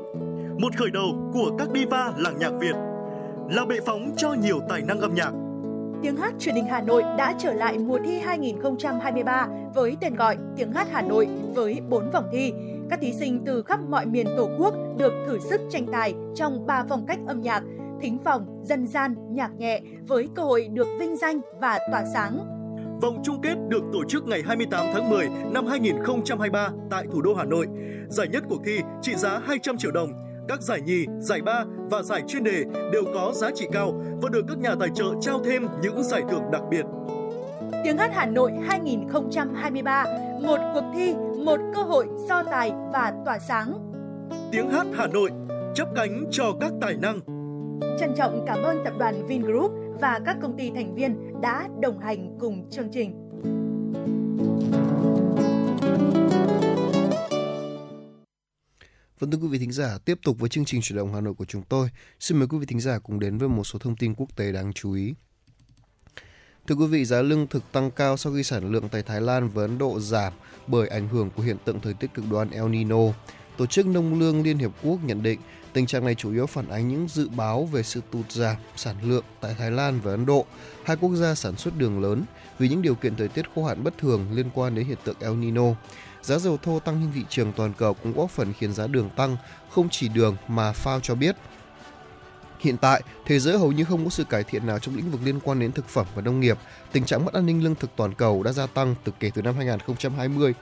Một khởi đầu của các diva làng nhạc Việt là bệ phóng cho nhiều tài năng âm nhạc. Tiếng hát truyền hình Hà Nội đã trở lại mùa thi 2023 với tên gọi Tiếng hát Hà Nội với 4 vòng thi. Các thí sinh từ khắp mọi miền Tổ quốc được thử sức tranh tài trong 3 phong cách âm nhạc, thính phòng, dân gian, nhạc nhẹ với cơ hội được vinh danh và tỏa sáng Vòng chung kết được tổ chức ngày 28 tháng 10 năm 2023 tại thủ đô Hà Nội. Giải nhất cuộc thi trị giá 200 triệu đồng. Các giải nhì, giải ba và giải chuyên đề đều có giá trị cao và được các nhà tài trợ trao thêm những giải thưởng đặc biệt. Tiếng hát Hà Nội 2023, một cuộc thi, một cơ hội so tài và tỏa sáng. Tiếng hát Hà Nội, chấp cánh cho các tài năng. Trân trọng cảm ơn tập đoàn Vingroup và các công ty thành viên đã đồng hành cùng chương trình. Vâng thưa quý vị thính giả, tiếp tục với chương trình chuyển động Hà Nội của chúng tôi. Xin mời quý vị thính giả cùng đến với một số thông tin quốc tế đáng chú ý. Thưa quý vị, giá lương thực tăng cao sau khi sản lượng tại Thái Lan và Ấn Độ giảm bởi ảnh hưởng của hiện tượng thời tiết cực đoan El Nino. Tổ chức Nông lương Liên Hiệp Quốc nhận định Tình trạng này chủ yếu phản ánh những dự báo về sự tụt giảm sản lượng tại Thái Lan và Ấn Độ, hai quốc gia sản xuất đường lớn, vì những điều kiện thời tiết khô hạn bất thường liên quan đến hiện tượng El Nino. Giá dầu thô tăng trên thị trường toàn cầu cũng góp phần khiến giá đường tăng, không chỉ đường mà FAO cho biết. Hiện tại, thế giới hầu như không có sự cải thiện nào trong lĩnh vực liên quan đến thực phẩm và nông nghiệp. Tình trạng mất an ninh lương thực toàn cầu đã gia tăng từ kể từ năm 2020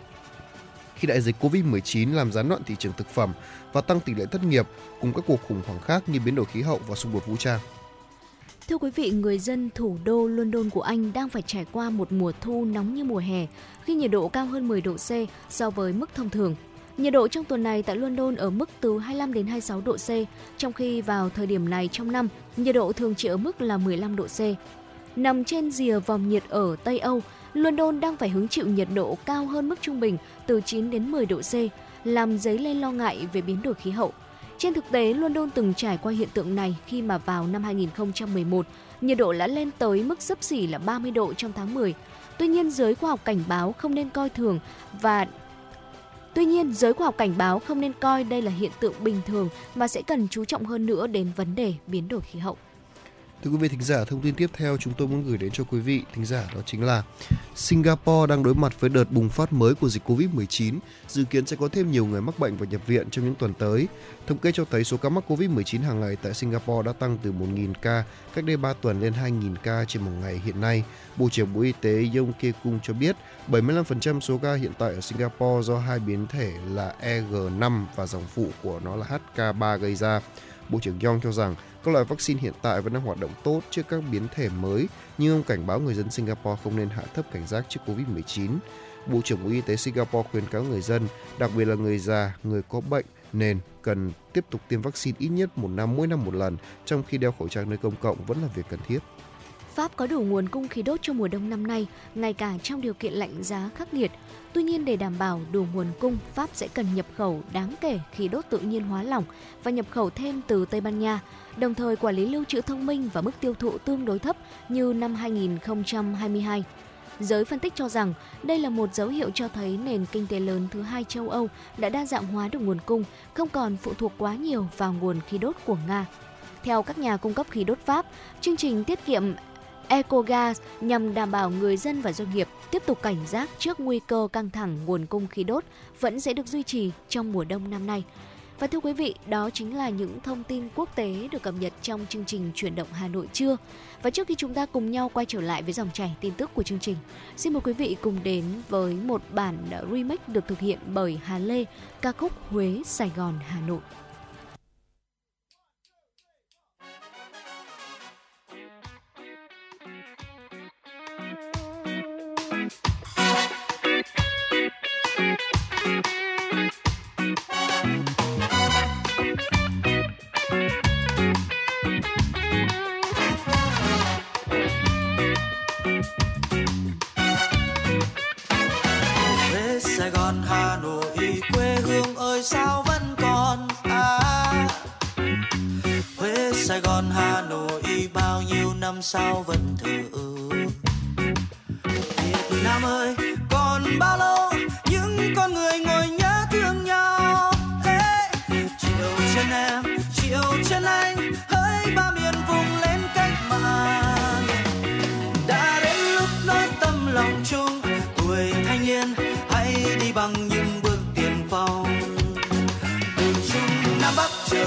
khi đại dịch Covid-19 làm gián đoạn thị trường thực phẩm và tăng tỷ lệ thất nghiệp cùng các cuộc khủng hoảng khác như biến đổi khí hậu và xung đột vũ trang. Thưa quý vị, người dân thủ đô London của Anh đang phải trải qua một mùa thu nóng như mùa hè khi nhiệt độ cao hơn 10 độ C so với mức thông thường. Nhiệt độ trong tuần này tại London ở mức từ 25 đến 26 độ C, trong khi vào thời điểm này trong năm, nhiệt độ thường chỉ ở mức là 15 độ C. Nằm trên rìa vòng nhiệt ở Tây Âu, London đang phải hứng chịu nhiệt độ cao hơn mức trung bình từ 9 đến 10 độ C, làm dấy lên lo ngại về biến đổi khí hậu. Trên thực tế, London từng trải qua hiện tượng này khi mà vào năm 2011, nhiệt độ đã lên tới mức sấp xỉ là 30 độ trong tháng 10. Tuy nhiên, giới khoa học cảnh báo không nên coi thường và Tuy nhiên, giới khoa học cảnh báo không nên coi đây là hiện tượng bình thường mà sẽ cần chú trọng hơn nữa đến vấn đề biến đổi khí hậu. Thưa quý vị thính giả, thông tin tiếp theo chúng tôi muốn gửi đến cho quý vị thính giả đó chính là Singapore đang đối mặt với đợt bùng phát mới của dịch Covid-19, dự kiến sẽ có thêm nhiều người mắc bệnh và nhập viện trong những tuần tới. Thống kê cho thấy số ca mắc Covid-19 hàng ngày tại Singapore đã tăng từ 1.000 ca cách đây 3 tuần lên 2.000 ca trên một ngày hiện nay. Bộ trưởng Bộ Y tế Yong Kê Kung cho biết 75% số ca hiện tại ở Singapore do hai biến thể là EG5 và dòng phụ của nó là HK3 gây ra. Bộ trưởng Yong cho rằng các loại vaccine hiện tại vẫn đang hoạt động tốt trước các biến thể mới, nhưng ông cảnh báo người dân Singapore không nên hạ thấp cảnh giác trước Covid-19. Bộ trưởng Bộ Y tế Singapore khuyến cáo người dân, đặc biệt là người già, người có bệnh nên cần tiếp tục tiêm vaccine ít nhất một năm mỗi năm một lần, trong khi đeo khẩu trang nơi công cộng vẫn là việc cần thiết. Pháp có đủ nguồn cung khí đốt cho mùa đông năm nay, ngay cả trong điều kiện lạnh giá khắc nghiệt. Tuy nhiên để đảm bảo đủ nguồn cung, Pháp sẽ cần nhập khẩu đáng kể khí đốt tự nhiên hóa lỏng và nhập khẩu thêm từ Tây Ban Nha, đồng thời quản lý lưu trữ thông minh và mức tiêu thụ tương đối thấp như năm 2022. Giới phân tích cho rằng đây là một dấu hiệu cho thấy nền kinh tế lớn thứ hai châu Âu đã đa dạng hóa được nguồn cung, không còn phụ thuộc quá nhiều vào nguồn khí đốt của Nga. Theo các nhà cung cấp khí đốt Pháp, chương trình tiết kiệm EcoGas nhằm đảm bảo người dân và doanh nghiệp tiếp tục cảnh giác trước nguy cơ căng thẳng nguồn cung khí đốt vẫn sẽ được duy trì trong mùa đông năm nay. Và thưa quý vị, đó chính là những thông tin quốc tế được cập nhật trong chương trình Chuyển động Hà Nội trưa. Và trước khi chúng ta cùng nhau quay trở lại với dòng chảy tin tức của chương trình, xin mời quý vị cùng đến với một bản remix được thực hiện bởi Hà Lê, ca khúc Huế, Sài Gòn, Hà Nội. Sài Gòn, Hà Nội, bao nhiêu năm sau vẫn thờ Việt Nam ơi, còn bao lâu những con người ngồi nhớ thương nhau? Hey. chiều chân em, chiều chân anh, hỡi ba miền vùng lên cách mạng. Đã đến lúc nói tâm lòng chung, tuổi thanh niên, hãy đi bằng những bước tiền phong. Nam bắc chờ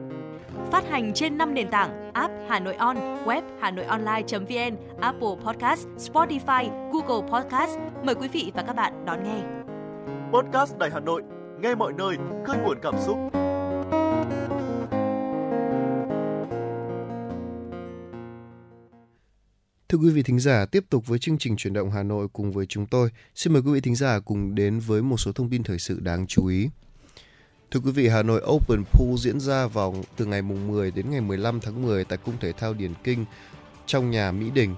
Phát hành trên 5 nền tảng app Hà Nội On, web Hà Nội Online.vn, Apple Podcast, Spotify, Google Podcast. Mời quý vị và các bạn đón nghe. Podcast Đài Hà Nội, nghe mọi nơi, khơi nguồn cảm xúc. Thưa quý vị thính giả, tiếp tục với chương trình chuyển động Hà Nội cùng với chúng tôi. Xin mời quý vị thính giả cùng đến với một số thông tin thời sự đáng chú ý. Thưa quý vị, Hà Nội Open Pool diễn ra vào từ ngày mùng 10 đến ngày 15 tháng 10 tại Cung Thể thao Điển Kinh trong nhà Mỹ Đình.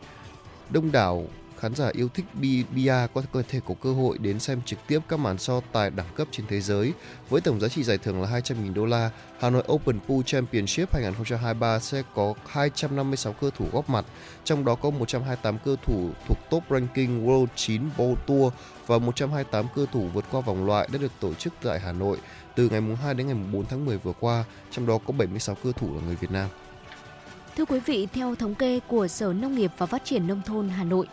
Đông đảo khán giả yêu thích bia có thể có cơ hội đến xem trực tiếp các màn so tài đẳng cấp trên thế giới. Với tổng giá trị giải thưởng là 200.000 đô la, Hà Nội Open Pool Championship 2023 sẽ có 256 cơ thủ góp mặt, trong đó có 128 cơ thủ thuộc top ranking World 9 Bowl Tour và 128 cơ thủ vượt qua vòng loại đã được tổ chức tại Hà Nội từ ngày 2 đến ngày 4 tháng 10 vừa qua, trong đó có 76 cơ thủ là người Việt Nam. Thưa quý vị, theo thống kê của Sở Nông nghiệp và Phát triển Nông thôn Hà Nội,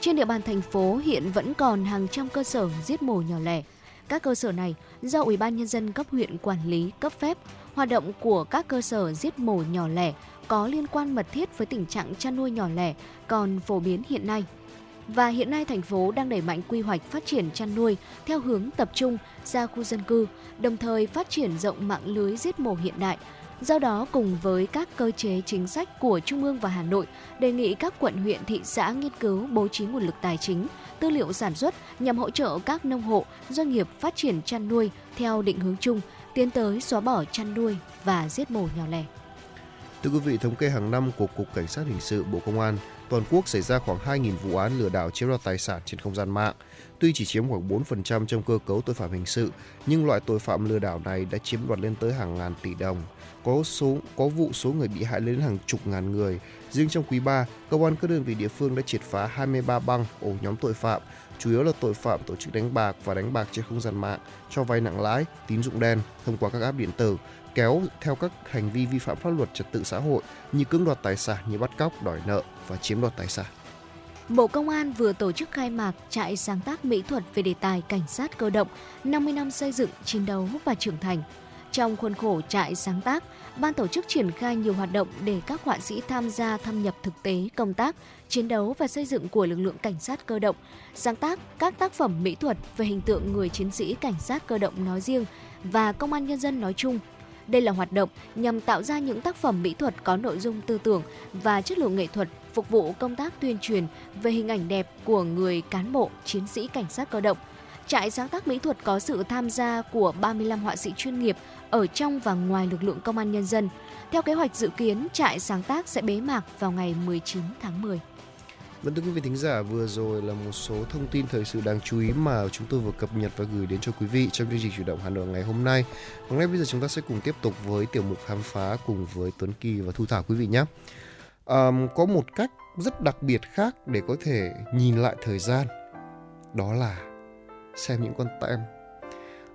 trên địa bàn thành phố hiện vẫn còn hàng trăm cơ sở giết mổ nhỏ lẻ. Các cơ sở này do Ủy ban nhân dân cấp huyện quản lý, cấp phép. Hoạt động của các cơ sở giết mổ nhỏ lẻ có liên quan mật thiết với tình trạng chăn nuôi nhỏ lẻ còn phổ biến hiện nay. Và hiện nay thành phố đang đẩy mạnh quy hoạch phát triển chăn nuôi theo hướng tập trung ra khu dân cư, đồng thời phát triển rộng mạng lưới giết mổ hiện đại, Do đó, cùng với các cơ chế chính sách của Trung ương và Hà Nội, đề nghị các quận huyện thị xã nghiên cứu bố trí nguồn lực tài chính, tư liệu sản xuất nhằm hỗ trợ các nông hộ, doanh nghiệp phát triển chăn nuôi theo định hướng chung, tiến tới xóa bỏ chăn nuôi và giết mổ nhỏ lẻ. Thưa quý vị, thống kê hàng năm của Cục Cảnh sát Hình sự Bộ Công an, toàn quốc xảy ra khoảng 2.000 vụ án lừa đảo chiếm đoạt tài sản trên không gian mạng. Tuy chỉ chiếm khoảng 4% trong cơ cấu tội phạm hình sự, nhưng loại tội phạm lừa đảo này đã chiếm đoạt lên tới hàng ngàn tỷ đồng có số có vụ số người bị hại lên hàng chục ngàn người. Riêng trong quý 3, cơ quan các đơn vị địa phương đã triệt phá 23 băng ổ nhóm tội phạm, chủ yếu là tội phạm tổ chức đánh bạc và đánh bạc trên không gian mạng, cho vay nặng lãi, tín dụng đen thông qua các app điện tử, kéo theo các hành vi vi phạm pháp luật trật tự xã hội như cưỡng đoạt tài sản như bắt cóc, đòi nợ và chiếm đoạt tài sản. Bộ Công an vừa tổ chức khai mạc trại sáng tác mỹ thuật về đề tài cảnh sát cơ động 50 năm xây dựng, chiến đấu và trưởng thành. Trong khuôn khổ trại sáng tác, ban tổ chức triển khai nhiều hoạt động để các họa sĩ tham gia thâm nhập thực tế công tác, chiến đấu và xây dựng của lực lượng cảnh sát cơ động, sáng tác các tác phẩm mỹ thuật về hình tượng người chiến sĩ cảnh sát cơ động nói riêng và công an nhân dân nói chung. Đây là hoạt động nhằm tạo ra những tác phẩm mỹ thuật có nội dung tư tưởng và chất lượng nghệ thuật phục vụ công tác tuyên truyền về hình ảnh đẹp của người cán bộ, chiến sĩ cảnh sát cơ động. Trại sáng tác mỹ thuật có sự tham gia của 35 họa sĩ chuyên nghiệp ở trong và ngoài lực lượng công an nhân dân. Theo kế hoạch dự kiến, trại sáng tác sẽ bế mạc vào ngày 19 tháng 10. Vâng thưa quý vị thính giả, vừa rồi là một số thông tin thời sự đáng chú ý mà chúng tôi vừa cập nhật và gửi đến cho quý vị trong chương trình chủ động Hà Nội ngày hôm nay. Và ngay bây giờ chúng ta sẽ cùng tiếp tục với tiểu mục khám phá cùng với Tuấn Kỳ và Thu Thảo quý vị nhé. Um, có một cách rất đặc biệt khác để có thể nhìn lại thời gian, đó là xem những con tem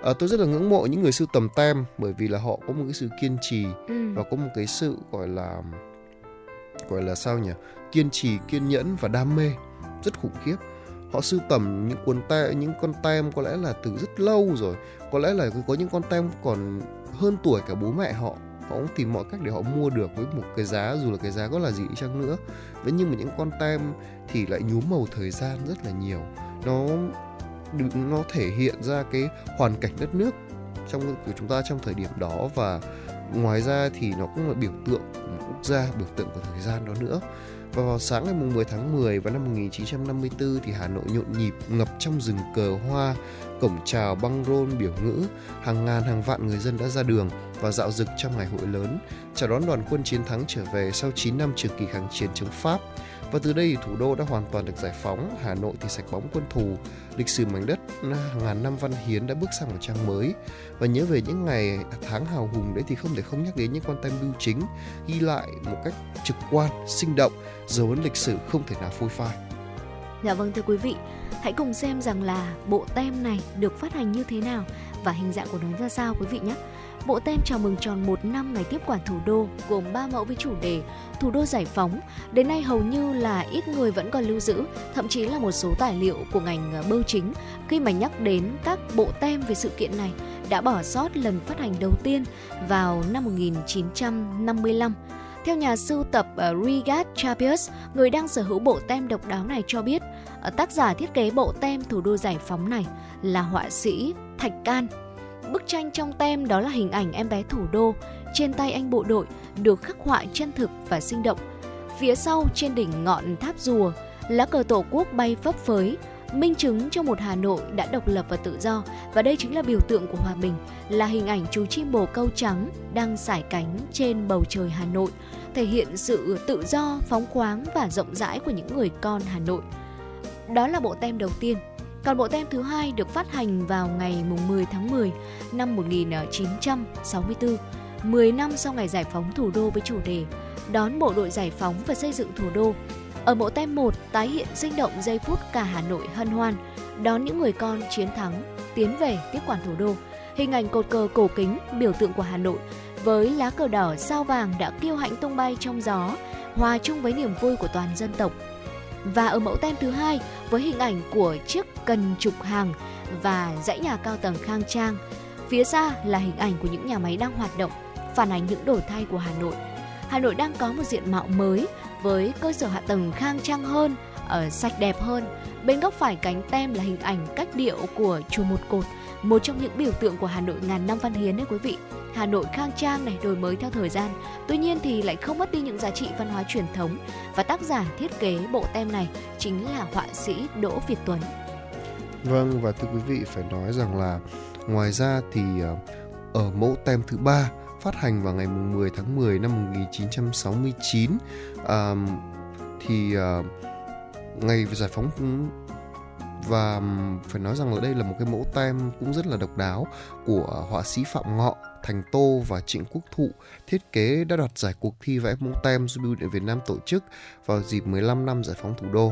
à, tôi rất là ngưỡng mộ những người sưu tầm tem bởi vì là họ có một cái sự kiên trì ừ. và có một cái sự gọi là gọi là sao nhỉ kiên trì, kiên nhẫn và đam mê. Rất khủng khiếp. Họ sưu tầm những cuốn tem những con tem có lẽ là từ rất lâu rồi. Có lẽ là có những con tem còn hơn tuổi cả bố mẹ họ. Họ cũng tìm mọi cách để họ mua được với một cái giá, dù là cái giá có là gì chăng nữa. Vậy nhưng mà những con tem thì lại nhuốm màu thời gian rất là nhiều. Nó nó thể hiện ra cái hoàn cảnh đất nước trong, của chúng ta trong thời điểm đó. Và ngoài ra thì nó cũng là biểu tượng của một quốc gia, biểu tượng của thời gian đó nữa và vào sáng ngày 10 tháng 10 vào năm 1954 thì Hà Nội nhộn nhịp ngập trong rừng cờ hoa, cổng chào băng rôn biểu ngữ, hàng ngàn hàng vạn người dân đã ra đường và dạo dực trong ngày hội lớn, chào đón đoàn quân chiến thắng trở về sau 9 năm trường kỳ kháng chiến chống Pháp. Và từ đây thủ đô đã hoàn toàn được giải phóng, Hà Nội thì sạch bóng quân thù, lịch sử mảnh đất à, ngàn năm văn hiến đã bước sang một trang mới. Và nhớ về những ngày tháng hào hùng đấy thì không thể không nhắc đến những con tem bưu chính ghi lại một cách trực quan, sinh động, dấu ấn lịch sử không thể nào phôi phai. Dạ vâng thưa quý vị, hãy cùng xem rằng là bộ tem này được phát hành như thế nào và hình dạng của nó ra sao quý vị nhé bộ tem chào mừng tròn một năm ngày tiếp quản thủ đô gồm 3 mẫu với chủ đề Thủ đô giải phóng. Đến nay hầu như là ít người vẫn còn lưu giữ, thậm chí là một số tài liệu của ngành ờ, bưu chính khi mà nhắc đến các bộ tem về sự kiện này đã bỏ sót lần phát hành đầu tiên vào năm 1955. Theo nhà sưu tập ờ, Rigat Chapius, người đang sở hữu bộ tem độc đáo này cho biết, ờ, tác giả thiết kế bộ tem thủ đô giải phóng này là họa sĩ Thạch Can. Bức tranh trong tem đó là hình ảnh em bé thủ đô trên tay anh bộ đội được khắc họa chân thực và sinh động. Phía sau trên đỉnh ngọn tháp rùa, lá cờ tổ quốc bay phấp phới, minh chứng cho một Hà Nội đã độc lập và tự do và đây chính là biểu tượng của hòa bình, là hình ảnh chú chim bồ câu trắng đang sải cánh trên bầu trời Hà Nội, thể hiện sự tự do, phóng khoáng và rộng rãi của những người con Hà Nội. Đó là bộ tem đầu tiên. Còn bộ tem thứ hai được phát hành vào ngày 10 tháng 10 năm 1964, 10 à, năm sau ngày giải phóng thủ đô với chủ đề Đón bộ đội giải phóng và xây dựng thủ đô ở bộ tem 1 tái hiện sinh động giây phút cả Hà Nội hân hoan, đón những người con chiến thắng, tiến về tiếp quản thủ đô. Hình ảnh cột cờ cổ kính, biểu tượng của Hà Nội, với lá cờ đỏ sao vàng đã kiêu hãnh tung bay trong gió, hòa chung với niềm vui của toàn dân tộc. Và ở mẫu tem thứ hai với hình ảnh của chiếc cần trục hàng và dãy nhà cao tầng khang trang. Phía xa là hình ảnh của những nhà máy đang hoạt động, phản ánh những đổi thay của Hà Nội. Hà Nội đang có một diện mạo mới với cơ sở hạ tầng khang trang hơn, ở sạch đẹp hơn. Bên góc phải cánh tem là hình ảnh cách điệu của chùa Một Cột, một trong những biểu tượng của Hà Nội ngàn năm văn hiến đấy quý vị. Hà Nội khang trang này đổi mới theo thời gian, tuy nhiên thì lại không mất đi những giá trị văn hóa truyền thống. Và tác giả thiết kế bộ tem này chính là họa sĩ Đỗ Việt Tuấn. Vâng và thưa quý vị phải nói rằng là ngoài ra thì ờ, ở mẫu tem thứ ba phát hành vào ngày 10 tháng 10 năm 1969 à, thì à, ngày giải phóng và phải nói rằng là đây là một cái mẫu tem cũng rất là độc đáo của họa sĩ Phạm Ngọ, Thành Tô và Trịnh Quốc Thụ thiết kế đã đoạt giải cuộc thi vẽ mẫu tem do Bưu điện Việt Nam tổ chức vào dịp 15 năm giải phóng thủ đô.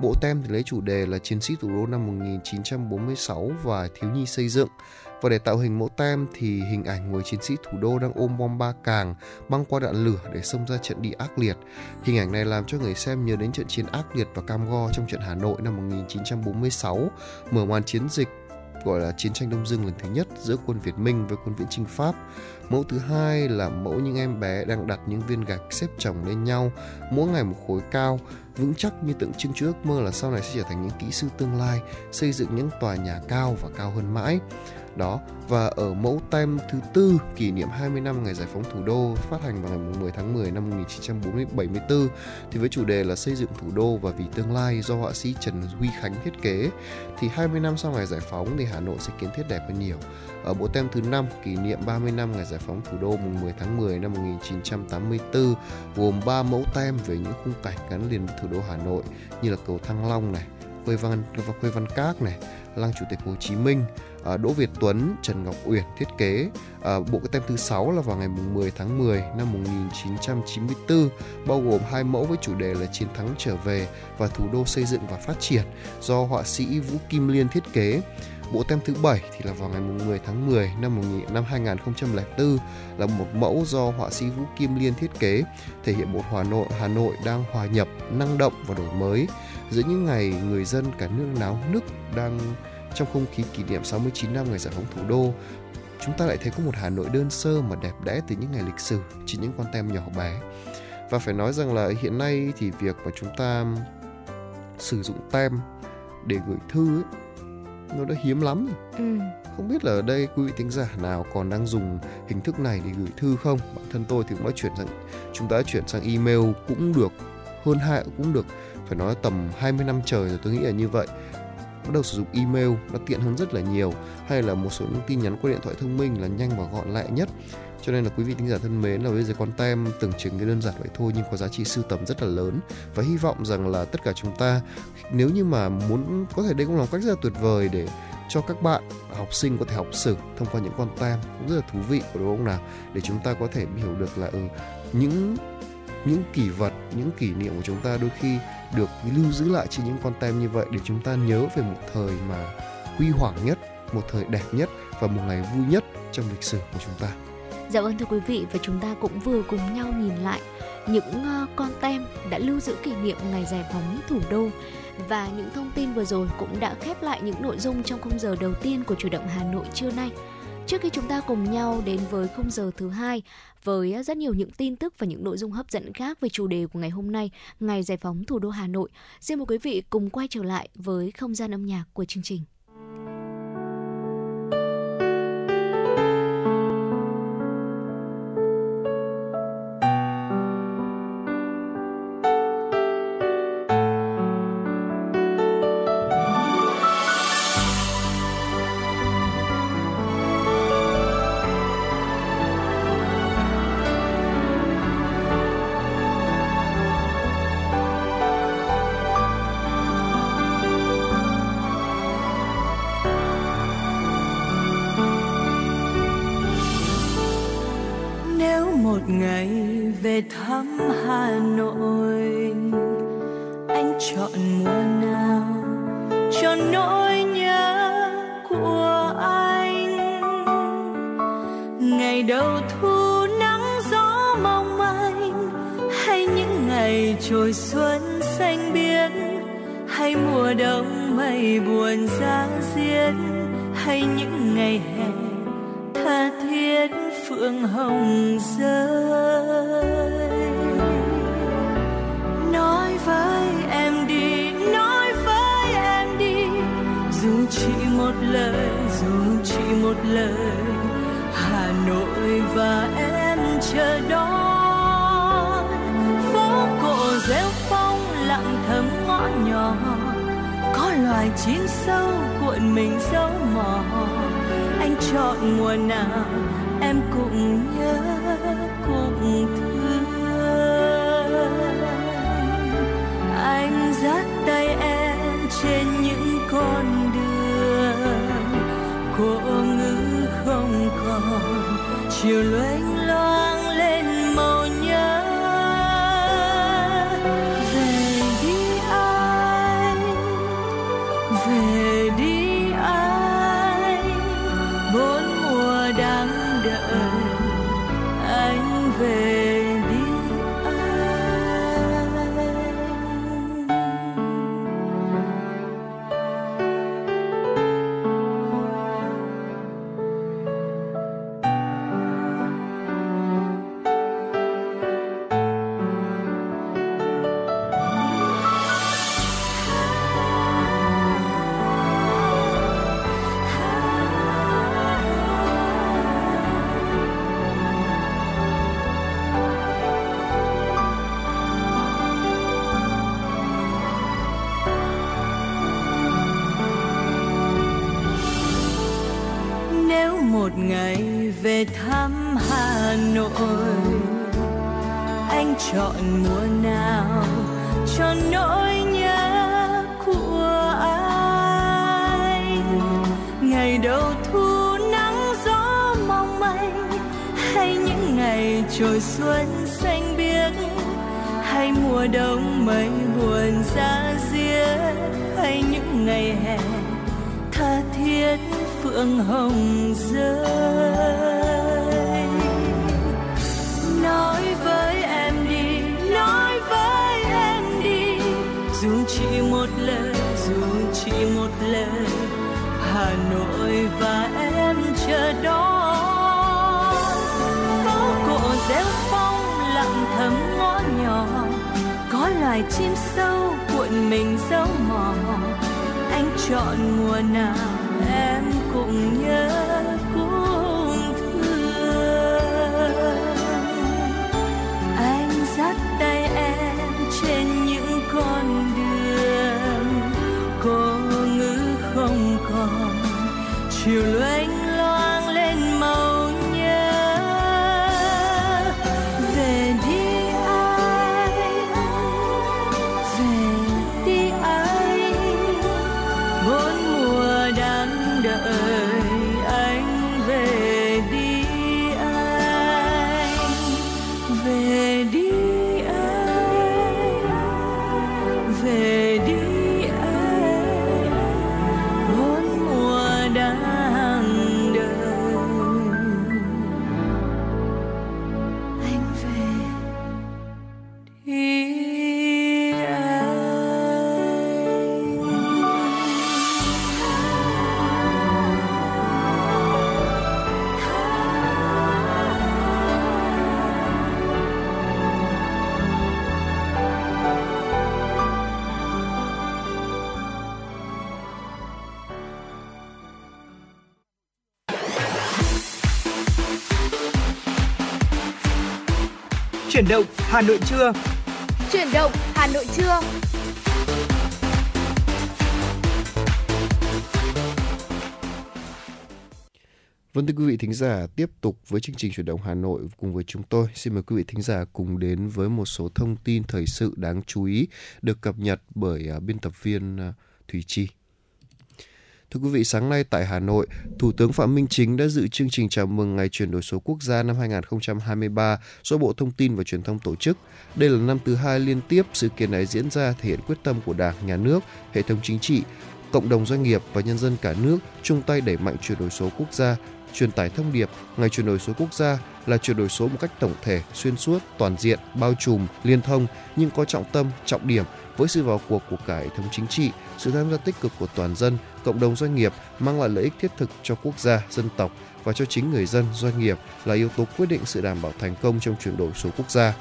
Bộ tem thì lấy chủ đề là Chiến sĩ thủ đô năm 1946 và Thiếu nhi xây dựng. Và để tạo hình mẫu tem thì hình ảnh người chiến sĩ thủ đô đang ôm bom ba càng băng qua đạn lửa để xông ra trận đi ác liệt. Hình ảnh này làm cho người xem nhớ đến trận chiến ác liệt và cam go trong trận Hà Nội năm 1946, mở màn chiến dịch gọi là chiến tranh Đông Dương lần thứ nhất giữa quân Việt Minh với quân viễn chinh Pháp. Mẫu thứ hai là mẫu những em bé đang đặt những viên gạch xếp chồng lên nhau, mỗi ngày một khối cao, vững chắc như tượng trưng cho ước mơ là sau này sẽ trở thành những kỹ sư tương lai, xây dựng những tòa nhà cao và cao hơn mãi đó và ở mẫu tem thứ tư kỷ niệm 20 năm ngày giải phóng thủ đô phát hành vào ngày 10 tháng 10 năm 1974 thì với chủ đề là xây dựng thủ đô và vì tương lai do họa sĩ Trần Huy Khánh thiết kế thì 20 năm sau ngày giải phóng thì Hà Nội sẽ kiến thiết đẹp hơn nhiều. Ở bộ tem thứ 5 kỷ niệm 30 năm ngày giải phóng thủ đô mùng 10 tháng 10 năm 1984 gồm 3 mẫu tem về những khung cảnh gắn liền với thủ đô Hà Nội như là cầu Thăng Long này, Khuê Văn quê Khuê Văn Các này, Lăng Chủ tịch Hồ Chí Minh, ờ, Đỗ Việt Tuấn, Trần Ngọc Uyển thiết kế. Ờ, bộ cái tem thứ 6 là vào ngày 10 tháng 10 năm 1994, bao gồm hai mẫu với chủ đề là Chiến thắng trở về và Thủ đô xây dựng và phát triển do họa sĩ Vũ Kim Liên thiết kế. Bộ tem thứ 7 thì là vào ngày 10 tháng 10 năm năm 2004 là một mẫu do họa sĩ Vũ Kim Liên thiết kế, thể hiện một Hà Nội Hà Nội đang hòa nhập, năng động và đổi mới giữa những ngày người dân cả nước náo nức đang trong không khí kỷ niệm 69 năm ngày giải phóng thủ đô, chúng ta lại thấy có một Hà Nội đơn sơ mà đẹp đẽ từ những ngày lịch sử, chỉ những con tem nhỏ bé. Và phải nói rằng là hiện nay thì việc mà chúng ta sử dụng tem để gửi thư ấy, nó đã hiếm lắm rồi. Ừ. Không biết là ở đây quý vị thính giả nào còn đang dùng hình thức này để gửi thư không? Bản thân tôi thì cũng đã chuyển sang chúng ta đã chuyển sang email cũng được hơn hai cũng được phải nói tầm 20 năm trời rồi tôi nghĩ là như vậy. Bắt đầu sử dụng email nó tiện hơn rất là nhiều. Hay là một số những tin nhắn qua điện thoại thông minh là nhanh và gọn lại nhất. Cho nên là quý vị thính giả thân mến là bây giờ con tem tưởng chừng cái đơn giản vậy thôi nhưng có giá trị sưu tầm rất là lớn. Và hy vọng rằng là tất cả chúng ta nếu như mà muốn có thể đây cũng là một cách rất là tuyệt vời để cho các bạn học sinh có thể học sử thông qua những con tem cũng rất là thú vị đúng không nào? Để chúng ta có thể hiểu được là ừ, những những kỷ vật những kỷ niệm của chúng ta đôi khi được lưu giữ lại trên những con tem như vậy để chúng ta nhớ về một thời mà huy hoàng nhất, một thời đẹp nhất và một ngày vui nhất trong lịch sử của chúng ta. Dạ vâng thưa quý vị, và chúng ta cũng vừa cùng nhau nhìn lại những ờ, con tem đã lưu giữ kỷ niệm ngày giải phóng thủ đô và những thông tin vừa rồi cũng đã khép lại những nội dung trong khung giờ đầu tiên của chủ động Hà Nội trưa nay. Trước khi chúng ta cùng nhau đến với khung giờ thứ hai với rất nhiều những tin tức và những nội dung hấp dẫn khác về chủ đề của ngày hôm nay, ngày giải phóng thủ đô Hà Nội. Xin mời quý vị cùng quay trở lại với không gian âm nhạc của chương trình. rừng nói với em đi, nói với em đi. Dù chỉ một lời, dù chỉ một lời. Hà nội và em chờ đó phố cổ rêu phong lặng thầm ngõ nhỏ. Có loài chim sâu cuộn mình dấu mò. Anh chọn mùa nào em cũng nhớ cũng thương. Anh dắt tay em trên những con đường cô ngữ không còn. Chiều loanh loáng lên màu Chuyển động Hà Nội trưa. Chuyển động Hà Nội trưa. Vâng thưa quý vị thính giả, tiếp tục với chương trình chuyển động Hà Nội cùng với chúng tôi. Xin mời quý vị thính giả cùng đến với một số thông tin thời sự đáng chú ý được cập nhật bởi uh, biên tập viên uh, Thùy Chi. Thưa quý vị, sáng nay tại Hà Nội, Thủ tướng Phạm Minh Chính đã dự chương trình chào mừng Ngày chuyển đổi số quốc gia năm 2023 do Bộ Thông tin và Truyền thông tổ chức. Đây là năm thứ hai liên tiếp sự kiện này diễn ra thể hiện quyết tâm của Đảng, Nhà nước, hệ thống chính trị, cộng đồng doanh nghiệp và nhân dân cả nước chung tay đẩy mạnh chuyển đổi số quốc gia, truyền tải thông điệp ngày chuyển đổi số quốc gia là chuyển đổi số một cách tổng thể, xuyên suốt, toàn diện, bao trùm, liên thông nhưng có trọng tâm, trọng điểm với sự vào cuộc của cả hệ thống chính trị, sự tham gia tích cực của toàn dân, cộng đồng doanh nghiệp mang lại lợi ích thiết thực cho quốc gia, dân tộc và cho chính người dân, doanh nghiệp là yếu tố quyết định sự đảm bảo thành công trong chuyển đổi số quốc gia.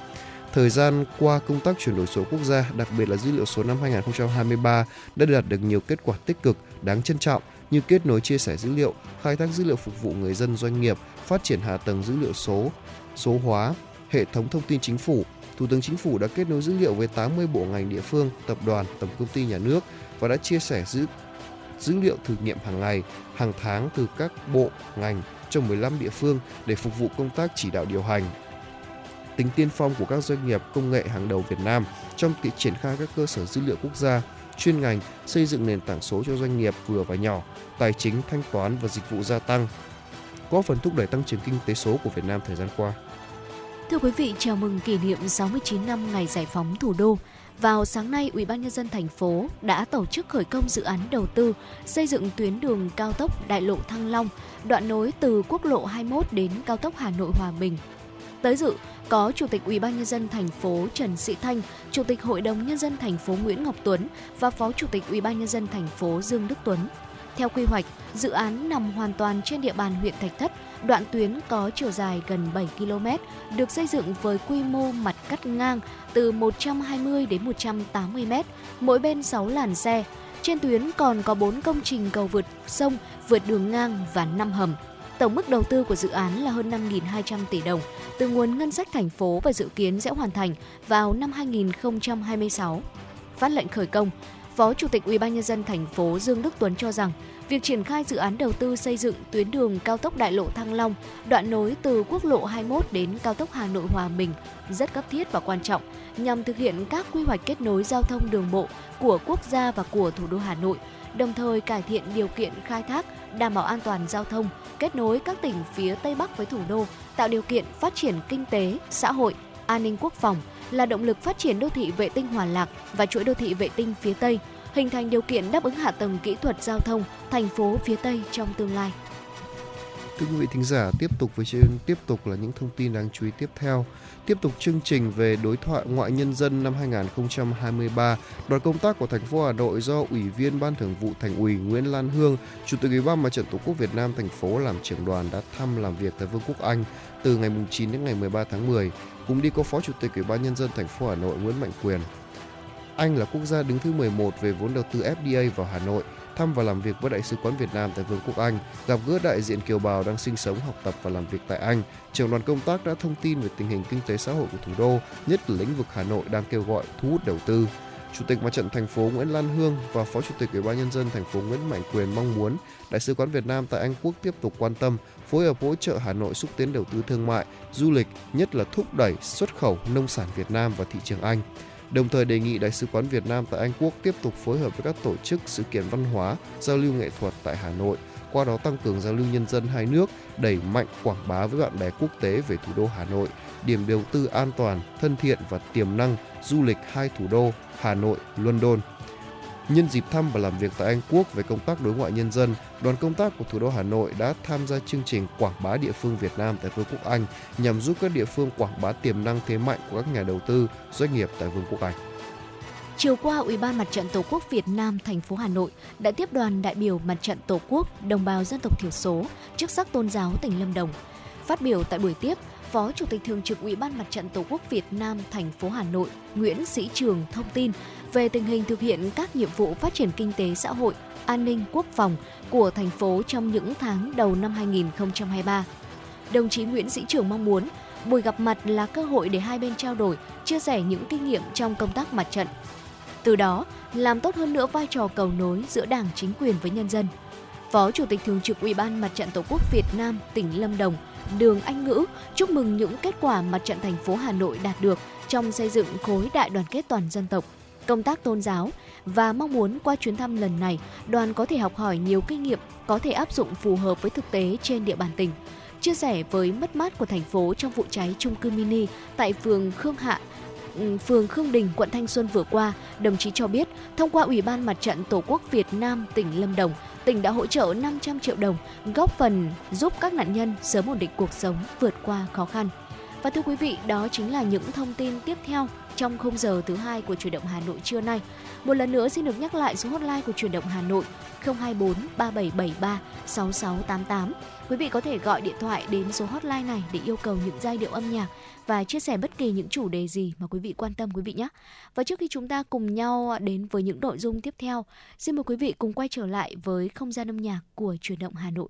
Thời gian qua, công tác chuyển đổi số quốc gia, đặc biệt là dữ liệu số năm 2023 đã đạt được nhiều kết quả tích cực, đáng trân trọng như kết nối chia sẻ dữ liệu, khai thác dữ liệu phục vụ người dân doanh nghiệp, phát triển hạ tầng dữ liệu số, số hóa, hệ thống thông tin chính phủ. Thủ tướng Chính phủ đã kết nối dữ liệu với 80 bộ ngành địa phương, tập đoàn, tổng công ty nhà nước và đã chia sẻ dữ dữ liệu thử nghiệm hàng ngày, hàng tháng từ các bộ, ngành trong 15 địa phương để phục vụ công tác chỉ đạo điều hành, tính tiên phong của các doanh nghiệp công nghệ hàng đầu Việt Nam trong việc triển khai các cơ sở dữ liệu quốc gia chuyên ngành xây dựng nền tảng số cho doanh nghiệp vừa và nhỏ, tài chính, thanh toán và dịch vụ gia tăng, góp phần thúc đẩy tăng trưởng kinh tế số của Việt Nam thời gian qua. Thưa quý vị, chào mừng kỷ niệm 69 năm ngày giải phóng thủ đô. Vào sáng nay, Ủy ban nhân dân thành phố đã tổ chức khởi công dự án đầu tư xây dựng tuyến đường cao tốc Đại lộ Thăng Long, đoạn nối từ quốc lộ 21 đến cao tốc Hà Nội Hòa Bình. Tới dự có Chủ tịch Ủy ban nhân dân thành phố Trần Sĩ Thanh, Chủ tịch Hội đồng nhân dân thành phố Nguyễn Ngọc Tuấn và Phó Chủ tịch Ủy ban nhân dân thành phố Dương Đức Tuấn. Theo quy hoạch, dự án nằm hoàn toàn trên địa bàn huyện Thạch Thất, đoạn tuyến có chiều dài gần 7 km, được xây dựng với quy mô mặt cắt ngang từ 120 đến 180 m, mỗi bên 6 làn xe. Trên tuyến còn có 4 công trình cầu vượt sông, vượt đường ngang và 5 hầm. Tổng mức đầu tư của dự án là hơn 5.200 tỷ đồng từ nguồn ngân sách thành phố và dự kiến sẽ hoàn thành vào năm 2026. Phát lệnh khởi công, Phó Chủ tịch UBND thành phố Dương Đức Tuấn cho rằng việc triển khai dự án đầu tư xây dựng tuyến đường cao tốc đại lộ Thăng Long, đoạn nối từ quốc lộ 21 đến cao tốc Hà Nội Hòa Bình rất cấp thiết và quan trọng nhằm thực hiện các quy hoạch kết nối giao thông đường bộ của quốc gia và của thủ đô Hà Nội, đồng thời cải thiện điều kiện khai thác, đảm bảo an toàn giao thông, kết nối các tỉnh phía Tây Bắc với thủ đô, tạo điều kiện phát triển kinh tế, xã hội, an ninh quốc phòng là động lực phát triển đô thị vệ tinh Hòa Lạc và chuỗi đô thị vệ tinh phía Tây, hình thành điều kiện đáp ứng hạ tầng kỹ thuật giao thông thành phố phía Tây trong tương lai. Thưa quý vị thính giả, tiếp tục với tiếp tục là những thông tin đáng chú ý tiếp theo. Tiếp tục chương trình về đối thoại ngoại nhân dân năm 2023, đoàn công tác của thành phố Hà Nội do Ủy viên Ban Thường vụ Thành ủy Nguyễn Lan Hương, Chủ tịch Ủy ban Mặt trận Tổ quốc Việt Nam thành phố làm trưởng đoàn đã thăm làm việc tại Vương quốc Anh từ ngày 9 đến ngày 13 tháng 10. Cùng đi có Phó Chủ tịch Ủy ban nhân dân thành phố Hà Nội Nguyễn Mạnh Quyền. Anh là quốc gia đứng thứ 11 về vốn đầu tư FDI vào Hà Nội thăm và làm việc với Đại sứ quán Việt Nam tại Vương quốc Anh, gặp gỡ đại diện kiều bào đang sinh sống, học tập và làm việc tại Anh. Trưởng đoàn công tác đã thông tin về tình hình kinh tế xã hội của thủ đô, nhất là lĩnh vực Hà Nội đang kêu gọi thu hút đầu tư. Chủ tịch Mặt trận thành phố Nguyễn Lan Hương và Phó Chủ tịch Ủy ban nhân dân thành phố Nguyễn Mạnh Quyền mong muốn Đại sứ quán Việt Nam tại Anh Quốc tiếp tục quan tâm, phối hợp hỗ trợ Hà Nội xúc tiến đầu tư thương mại, du lịch, nhất là thúc đẩy xuất khẩu nông sản Việt Nam vào thị trường Anh đồng thời đề nghị Đại sứ quán Việt Nam tại Anh Quốc tiếp tục phối hợp với các tổ chức sự kiện văn hóa, giao lưu nghệ thuật tại Hà Nội, qua đó tăng cường giao lưu nhân dân hai nước, đẩy mạnh quảng bá với bạn bè quốc tế về thủ đô Hà Nội, điểm đầu tư an toàn, thân thiện và tiềm năng du lịch hai thủ đô Hà Nội, London. Nhân dịp thăm và làm việc tại Anh Quốc về công tác đối ngoại nhân dân, đoàn công tác của thủ đô Hà Nội đã tham gia chương trình quảng bá địa phương Việt Nam tại Vương quốc Anh nhằm giúp các địa phương quảng bá tiềm năng thế mạnh của các nhà đầu tư, doanh nghiệp tại Vương quốc Anh. Chiều qua, Ủy ban Mặt trận Tổ quốc Việt Nam thành phố Hà Nội đã tiếp đoàn đại biểu Mặt trận Tổ quốc đồng bào dân tộc thiểu số, chức sắc tôn giáo tỉnh Lâm Đồng. Phát biểu tại buổi tiếp, Phó Chủ tịch Thường trực Ủy ban Mặt trận Tổ quốc Việt Nam thành phố Hà Nội Nguyễn Sĩ Trường thông tin về tình hình thực hiện các nhiệm vụ phát triển kinh tế xã hội, an ninh quốc phòng của thành phố trong những tháng đầu năm 2023. Đồng chí Nguyễn Sĩ Trường mong muốn Buổi gặp mặt là cơ hội để hai bên trao đổi, chia sẻ những kinh nghiệm trong công tác mặt trận. Từ đó, làm tốt hơn nữa vai trò cầu nối giữa Đảng chính quyền với nhân dân. Phó Chủ tịch Thường trực Ủy ban Mặt trận Tổ quốc Việt Nam tỉnh Lâm Đồng, Đường Anh Ngữ chúc mừng những kết quả mặt trận thành phố Hà Nội đạt được trong xây dựng khối đại đoàn kết toàn dân tộc, công tác tôn giáo và mong muốn qua chuyến thăm lần này, đoàn có thể học hỏi nhiều kinh nghiệm có thể áp dụng phù hợp với thực tế trên địa bàn tỉnh. Chia sẻ với mất mát của thành phố trong vụ cháy chung cư mini tại phường Khương Hạ, Ừ, phường Khương Đình, quận Thanh Xuân vừa qua, đồng chí cho biết, thông qua Ủy ban Mặt trận Tổ quốc Việt Nam tỉnh Lâm Đồng, tỉnh đã hỗ trợ 500 triệu đồng, góp phần giúp các nạn nhân sớm ổn định cuộc sống, vượt qua khó khăn. Và thưa quý vị, đó chính là những thông tin tiếp theo trong khung giờ thứ hai của chuyển động Hà Nội trưa nay. Một lần nữa xin được nhắc lại số hotline của chuyển động Hà Nội 024 3773 6688. Quý vị có thể gọi điện thoại đến số hotline này để yêu cầu những giai điệu âm nhạc và chia sẻ bất kỳ những chủ đề gì mà quý vị quan tâm quý vị nhé. Và trước khi chúng ta cùng nhau đến với những nội dung tiếp theo, xin mời quý vị cùng quay trở lại với không gian âm nhạc của truyền động Hà Nội.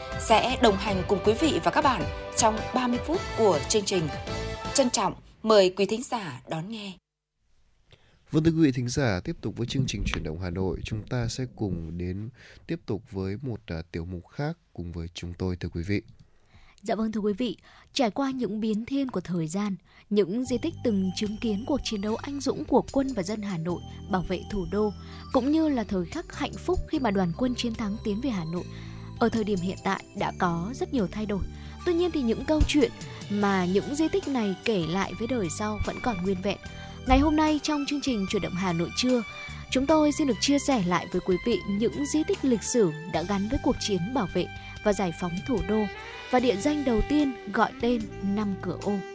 sẽ đồng hành cùng quý vị và các bạn trong 30 phút của chương trình. Trân trọng mời quý thính giả đón nghe. Vâng thưa quý vị thính giả, tiếp tục với chương trình chuyển động Hà Nội, chúng ta sẽ cùng đến tiếp tục với một uh, tiểu mục khác cùng với chúng tôi thưa quý vị. Dạ vâng thưa quý vị, trải qua những biến thiên của thời gian, những di tích từng chứng kiến cuộc chiến đấu anh dũng của quân và dân Hà Nội bảo vệ thủ đô, cũng như là thời khắc hạnh phúc khi mà đoàn quân chiến thắng tiến về Hà Nội. Ở thời điểm hiện tại đã có rất nhiều thay đổi. Tuy nhiên thì những câu chuyện mà những di tích này kể lại với đời sau vẫn còn nguyên vẹn. Ngày hôm nay trong chương trình Chuyển động Hà Nội trưa, chúng tôi xin được chia sẻ lại với quý vị những di tích lịch sử đã gắn với cuộc chiến bảo vệ và giải phóng thủ đô và địa danh đầu tiên gọi tên Năm Cửa Ô.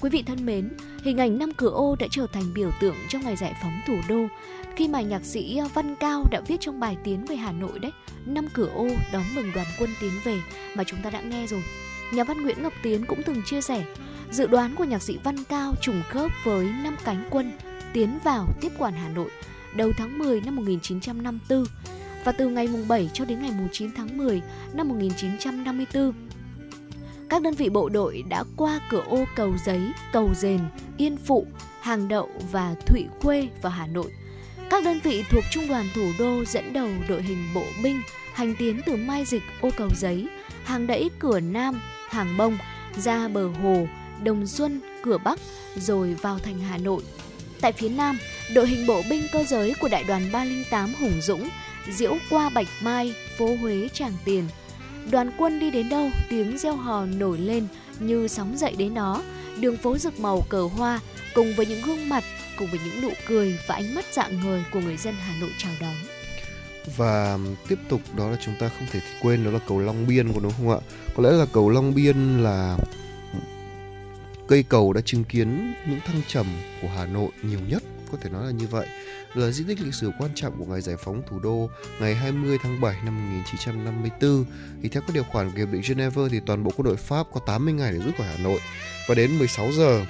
Quý vị thân mến, hình ảnh Năm Cửa Ô đã trở thành biểu tượng trong ngày giải phóng thủ đô khi mà nhạc sĩ à, Văn Cao đã viết trong bài Tiến về Hà Nội đấy, Năm Cửa Ô đón mừng đoàn quân tiến về mà chúng ta đã nghe rồi. Nhà văn Nguyễn Ngọc Tiến cũng từng chia sẻ, dự đoán của nhạc sĩ Văn Cao trùng khớp với năm cánh quân tiến vào tiếp quản Hà Nội đầu tháng 10 năm 1954 và từ ngày mùng 7 cho đến ngày mùng 9 tháng 10 năm 1954 các đơn vị bộ đội đã qua cửa ô cầu giấy, cầu dền, yên phụ, hàng đậu và thụy khuê vào Hà Nội. Các đơn vị thuộc trung đoàn thủ đô dẫn đầu đội hình bộ binh hành tiến từ Mai Dịch, ô cầu giấy, hàng đẫy cửa Nam, hàng bông, ra bờ hồ, Đồng Xuân, cửa Bắc, rồi vào thành Hà Nội. Tại phía Nam, đội hình bộ binh cơ giới của đại đoàn 308 Hùng Dũng diễu qua Bạch Mai, phố Huế Tràng Tiền. Đoàn quân đi đến đâu, tiếng reo hò nổi lên như sóng dậy đến đó. Đường phố rực màu cờ hoa cùng với những gương mặt, cùng với những nụ cười và ánh mắt dạng người của người dân Hà Nội chào đón. Và tiếp tục đó là chúng ta không thể quên đó là cầu Long Biên của đúng không ạ? Có lẽ là cầu Long Biên là cây cầu đã chứng kiến những thăng trầm của Hà Nội nhiều nhất có thể nói là như vậy. Là di tích lịch sử quan trọng của ngày giải phóng thủ đô ngày 20 tháng 7 năm 1954 thì theo các điều khoản của hiệp định Geneva thì toàn bộ quân đội Pháp có 80 ngày để rút khỏi Hà Nội. Và đến 16 giờ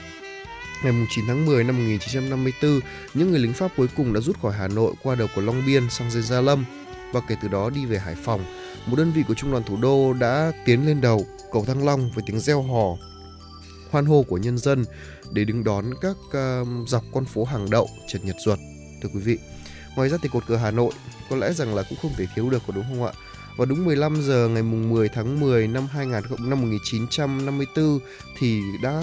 Ngày 9 tháng 10 năm 1954, những người lính Pháp cuối cùng đã rút khỏi Hà Nội qua đầu của Long Biên sang dây Gia Lâm và kể từ đó đi về Hải Phòng. Một đơn vị của trung đoàn thủ đô đã tiến lên đầu cầu Thăng Long với tiếng reo hò hoan hô của nhân dân để đứng đón các uh, dọc con phố hàng đậu Trần Nhật Duật thưa quý vị. Ngoài ra thì cột cờ Hà Nội có lẽ rằng là cũng không thể thiếu được có đúng không ạ? Và đúng 15 giờ ngày mùng 10 tháng 10 năm 2000 năm 1954 thì đã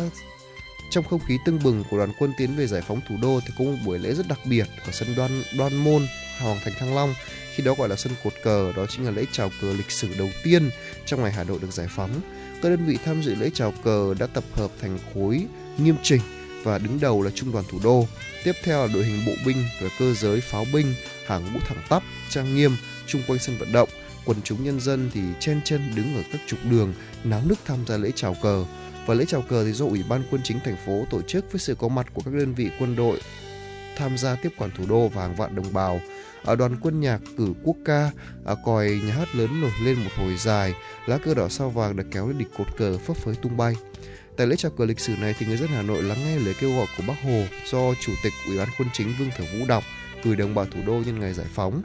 trong không khí tưng bừng của đoàn quân tiến về giải phóng thủ đô thì có một buổi lễ rất đặc biệt ở sân Đoan Đoan Môn, Hoàng Thành Thăng Long. Khi đó gọi là sân cột cờ, đó chính là lễ chào cờ lịch sử đầu tiên trong ngày Hà Nội được giải phóng. Các đơn vị tham dự lễ chào cờ đã tập hợp thành khối nghiêm chỉnh và đứng đầu là trung đoàn thủ đô. Tiếp theo là đội hình bộ binh và cơ giới pháo binh, hàng ngũ thẳng tắp, trang nghiêm chung quanh sân vận động. Quần chúng nhân dân thì chen chân đứng ở các trục đường náo nức tham gia lễ chào cờ. Và lễ chào cờ thì do Ủy ban Quân chính thành phố tổ chức với sự có mặt của các đơn vị quân đội tham gia tiếp quản thủ đô và hàng vạn đồng bào. Ở đoàn quân nhạc cử quốc ca, ở còi nhà hát lớn nổi lên một hồi dài, lá cờ đỏ sao vàng được kéo lên địch cột cờ phấp phới tung bay. Tại lễ chào cờ lịch sử này thì người dân Hà Nội lắng nghe lời kêu gọi của Bác Hồ do Chủ tịch Ủy ban Quân chính Vương Thở Vũ đọc gửi đồng bào thủ đô nhân ngày giải phóng.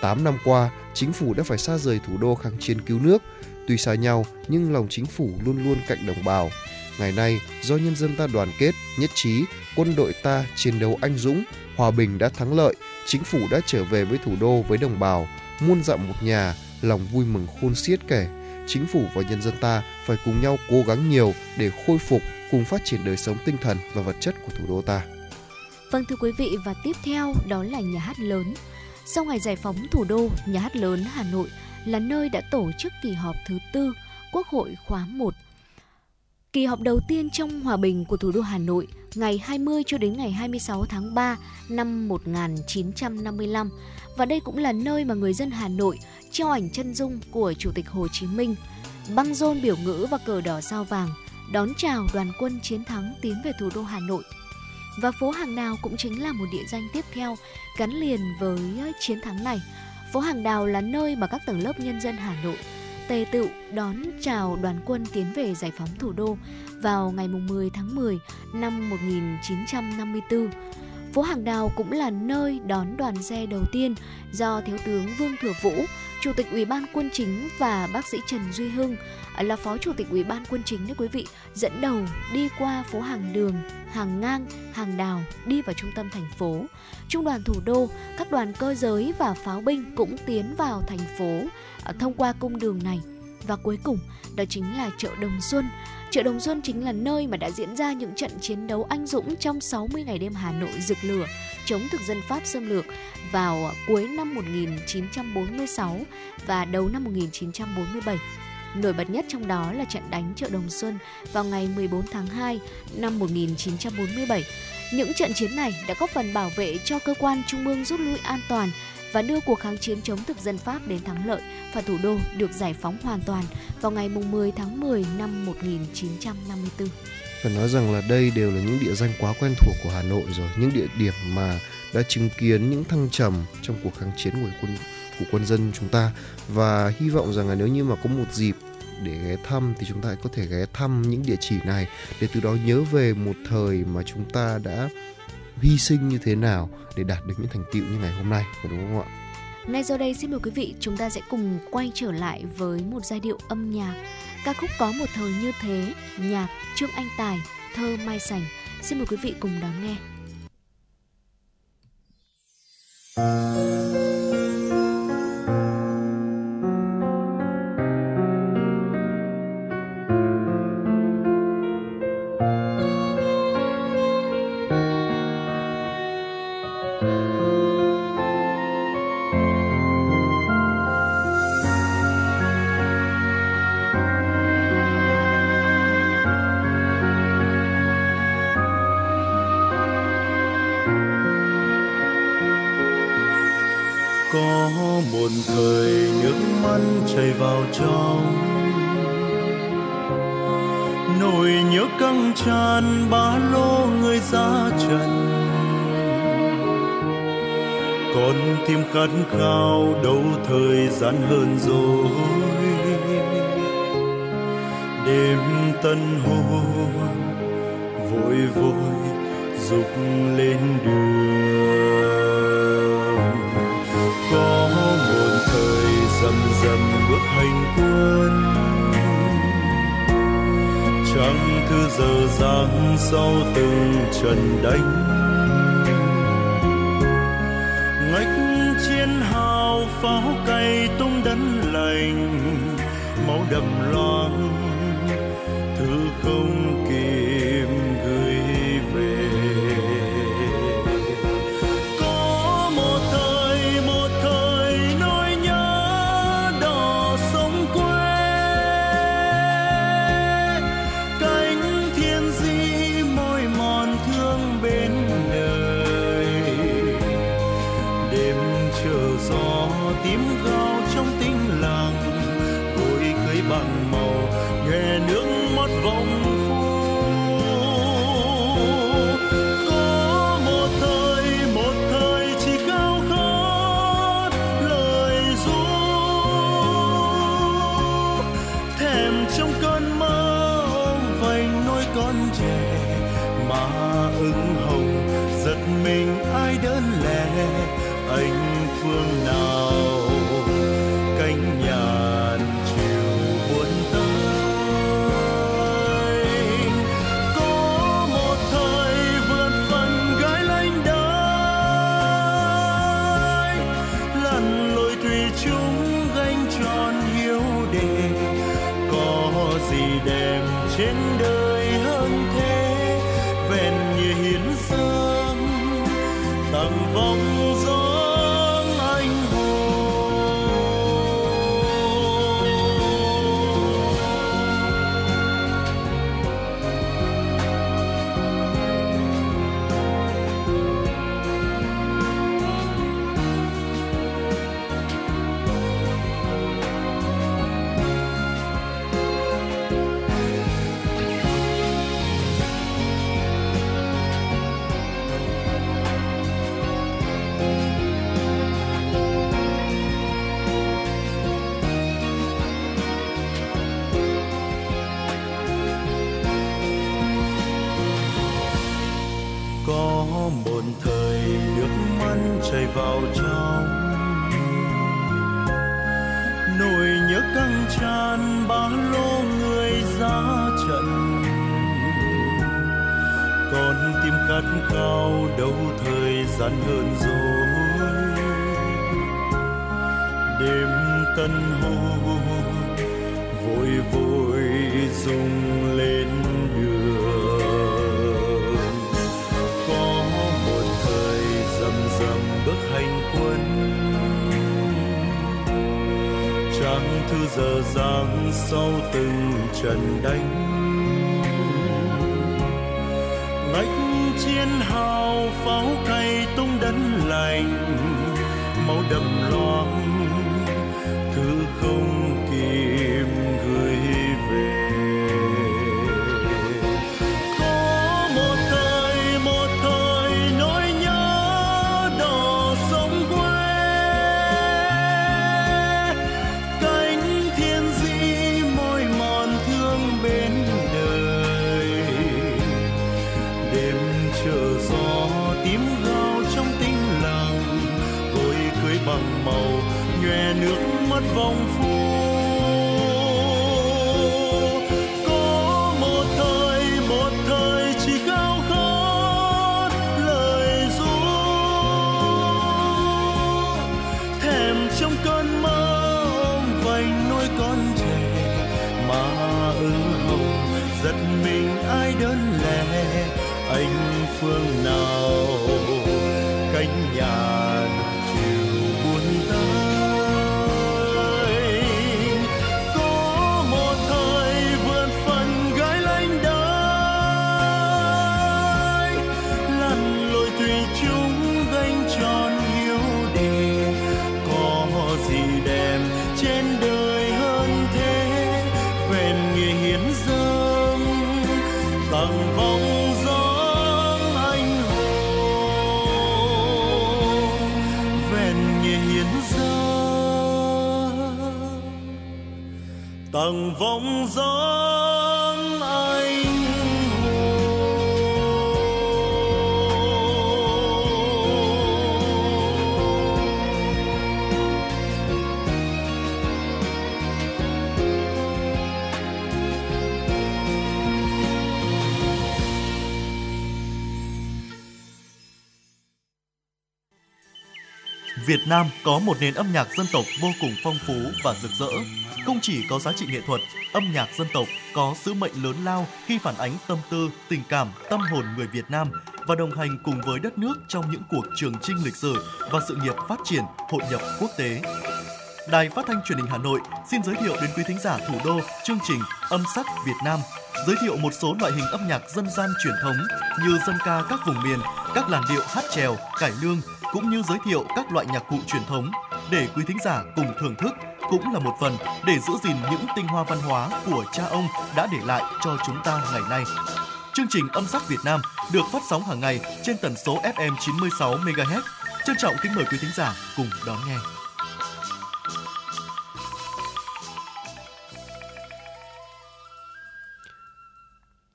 8 năm qua, chính phủ đã phải xa rời thủ đô kháng chiến cứu nước. Tuy xa nhau, nhưng lòng chính phủ luôn luôn cạnh đồng bào. Ngày nay, do nhân dân ta đoàn kết, nhất trí, quân đội ta chiến đấu anh dũng, hòa bình đã thắng lợi, chính phủ đã trở về với thủ đô với đồng bào, muôn dặm một nhà, lòng vui mừng khôn xiết kể chính phủ và nhân dân ta phải cùng nhau cố gắng nhiều để khôi phục cùng phát triển đời sống tinh thần và vật chất của thủ đô ta. Vâng thưa quý vị và tiếp theo đó là nhà hát lớn. Sau ngày giải phóng thủ đô, nhà hát lớn Hà Nội là nơi đã tổ chức kỳ họp thứ tư Quốc hội khóa 1 Kỳ họp đầu tiên trong hòa bình của thủ đô Hà Nội ngày 20 cho đến ngày 26 tháng 3 năm 1955 và đây cũng là nơi mà người dân Hà Nội treo ảnh chân dung của Chủ tịch Hồ Chí Minh, băng rôn biểu ngữ và cờ đỏ sao vàng đón chào đoàn quân chiến thắng tiến về thủ đô Hà Nội. Và phố Hàng Đào cũng chính là một địa danh tiếp theo gắn liền với chiến thắng này. Phố Hàng Đào là nơi mà các tầng lớp nhân dân Hà Nội tề tựu đón chào đoàn quân tiến về giải phóng thủ đô vào ngày 10 tháng 10 năm 1954. Phố Hàng Đào cũng là nơi đón đoàn xe đầu tiên do Thiếu tướng Vương Thừa Vũ, Chủ tịch Ủy ban Quân chính và bác sĩ Trần Duy Hưng à, là Phó Chủ tịch Ủy ban Quân chính đấy quý vị dẫn đầu đi qua phố hàng đường, hàng ngang, hàng đào đi vào trung tâm thành phố. Trung đoàn thủ đô, các đoàn cơ giới và pháo binh cũng tiến vào thành phố à, thông qua cung đường này. Và cuối cùng đó chính là chợ Đồng Xuân. Chợ Đồng Xuân chính là nơi mà đã diễn ra những trận chiến đấu anh dũng trong 60 ngày đêm Hà Nội rực lửa, chống thực dân Pháp xâm lược vào cuối năm 1946 và đầu năm 1947. Nổi bật nhất trong đó là trận đánh chợ Đồng Xuân vào ngày 14 tháng 2 năm 1947. Những trận chiến này đã góp phần bảo vệ cho cơ quan trung ương rút lui an toàn và đưa cuộc kháng chiến chống thực dân Pháp đến thắng lợi và thủ đô được giải phóng hoàn toàn vào ngày 10 tháng 10 năm 1954. Phải nói rằng là đây đều là những địa danh quá quen thuộc của Hà Nội rồi, những địa điểm mà đã chứng kiến những thăng trầm trong cuộc kháng chiến của quân của quân dân chúng ta và hy vọng rằng là nếu như mà có một dịp để ghé thăm thì chúng ta có thể ghé thăm những địa chỉ này để từ đó nhớ về một thời mà chúng ta đã hy sinh như thế nào để đạt được những thành tựu như ngày hôm nay phải đúng không ạ? Ngay sau đây, xin mời quý vị chúng ta sẽ cùng quay trở lại với một giai điệu âm nhạc ca khúc có một thời như thế, nhạc Trương Anh Tài, thơ Mai Sành xin mời quý vị cùng đón nghe. tràn trần đánh ngách chiến hào pháo cay tung đấn lành máu đầm loa khát khao đâu thời gian hơn rồi. Đêm tân hôn vội vội dùng lên đường. Có một thời rầm rầm bước hành quân. Trang thư giờ giang sau từng trận đánh. Chiến hào pháo cay tung đánh lành màu đầm loang tặng vòng dáng anh Việt Nam có một nền âm nhạc dân tộc vô cùng phong phú và rực rỡ. Chỉ có giá trị nghệ thuật, âm nhạc dân tộc có sứ mệnh lớn lao khi phản ánh tâm tư, tình cảm, tâm hồn người Việt Nam và đồng hành cùng với đất nước trong những cuộc trường chinh lịch sử và sự nghiệp phát triển, hội nhập quốc tế. Đài Phát thanh Truyền hình Hà Nội xin giới thiệu đến quý thính giả thủ đô chương trình Âm sắc Việt Nam, giới thiệu một số loại hình âm nhạc dân gian truyền thống như dân ca các vùng miền, các làn điệu hát chèo, cải lương cũng như giới thiệu các loại nhạc cụ truyền thống để quý thính giả cùng thưởng thức cũng là một phần để giữ gìn những tinh hoa văn hóa của cha ông đã để lại cho chúng ta ngày nay. Chương trình Âm sắc Việt Nam được phát sóng hàng ngày trên tần số FM 96 MHz. Trân trọng kính mời quý thính giả cùng đón nghe.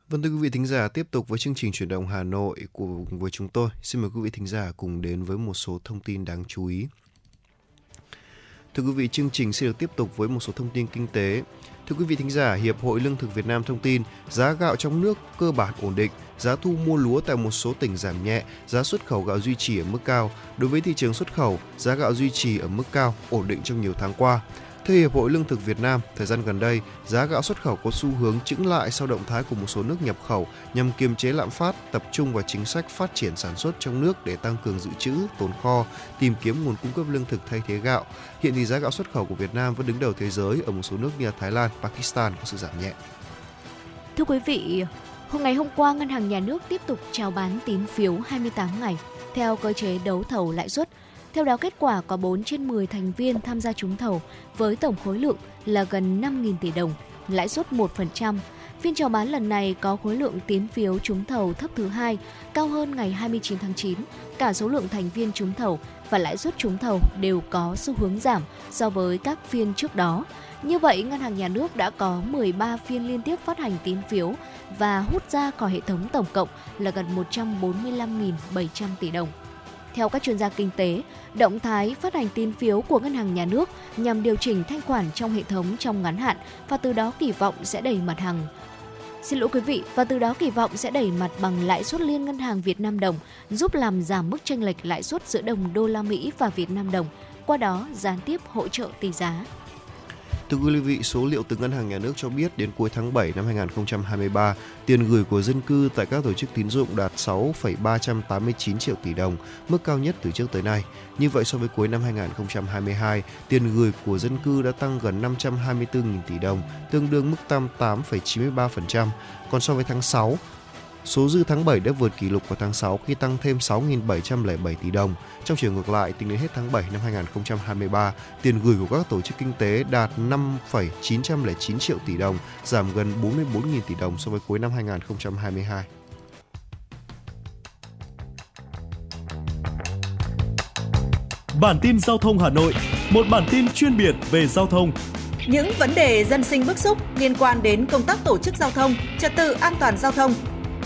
Vâng thưa quý vị thính giả, tiếp tục với chương trình chuyển động Hà Nội của với chúng tôi. Xin mời quý vị thính giả cùng đến với một số thông tin đáng chú ý. Thưa quý vị, chương trình sẽ được tiếp tục với một số thông tin kinh tế. Thưa quý vị thính giả, Hiệp hội Lương thực Việt Nam thông tin giá gạo trong nước cơ bản ổn định, giá thu mua lúa tại một số tỉnh giảm nhẹ, giá xuất khẩu gạo duy trì ở mức cao. Đối với thị trường xuất khẩu, giá gạo duy trì ở mức cao, ổn định trong nhiều tháng qua. Theo Hiệp hội Lương thực Việt Nam, thời gian gần đây, giá gạo xuất khẩu có xu hướng chững lại sau động thái của một số nước nhập khẩu nhằm kiềm chế lạm phát, tập trung vào chính sách phát triển sản xuất trong nước để tăng cường dự trữ, tồn kho, tìm kiếm nguồn cung cấp lương thực thay thế gạo. Hiện thì giá gạo xuất khẩu của Việt Nam vẫn đứng đầu thế giới ở một số nước như Thái Lan, Pakistan có sự giảm nhẹ. Thưa quý vị, hôm ngày hôm qua Ngân hàng Nhà nước tiếp tục chào bán tín phiếu 28 ngày theo cơ chế đấu thầu lãi suất. Theo đó, kết quả có 4 trên 10 thành viên tham gia trúng thầu với tổng khối lượng là gần 5.000 tỷ đồng, lãi suất 1%. Phiên chào bán lần này có khối lượng tín phiếu trúng thầu thấp thứ hai, cao hơn ngày 29 tháng 9. Cả số lượng thành viên trúng thầu và lãi suất trúng thầu đều có xu hướng giảm so với các phiên trước đó. Như vậy, Ngân hàng Nhà nước đã có 13 phiên liên tiếp phát hành tín phiếu và hút ra khỏi hệ thống tổng cộng là gần 145.700 tỷ đồng. Theo các chuyên gia kinh tế, động thái phát hành tín phiếu của ngân hàng nhà nước nhằm điều chỉnh thanh khoản trong hệ thống trong ngắn hạn và từ đó kỳ vọng sẽ đẩy mặt hàng Xin lỗi quý vị, và từ đó kỳ vọng sẽ đẩy mặt bằng lãi suất liên ngân hàng Việt Nam đồng, giúp làm giảm mức chênh lệch lãi suất giữa đồng đô la Mỹ và Việt Nam đồng, qua đó gián tiếp hỗ trợ tỷ giá. Thưa quý vị, số liệu từ Ngân hàng Nhà nước cho biết đến cuối tháng 7 năm 2023, tiền gửi của dân cư tại các tổ chức tín dụng đạt 6,389 triệu tỷ đồng, mức cao nhất từ trước tới nay. Như vậy so với cuối năm 2022, tiền gửi của dân cư đã tăng gần 524.000 tỷ đồng, tương đương mức tăng 8,93%. Còn so với tháng 6, Số dư tháng 7 đã vượt kỷ lục vào tháng 6 khi tăng thêm 6.707 tỷ đồng. Trong chiều ngược lại, tính đến hết tháng 7 năm 2023, tiền gửi của các tổ chức kinh tế đạt 5,909 triệu tỷ đồng, giảm gần 44.000 tỷ đồng so với cuối năm 2022. Bản tin giao thông Hà Nội, một bản tin chuyên biệt về giao thông những vấn đề dân sinh bức xúc liên quan đến công tác tổ chức giao thông, trật tự an toàn giao thông,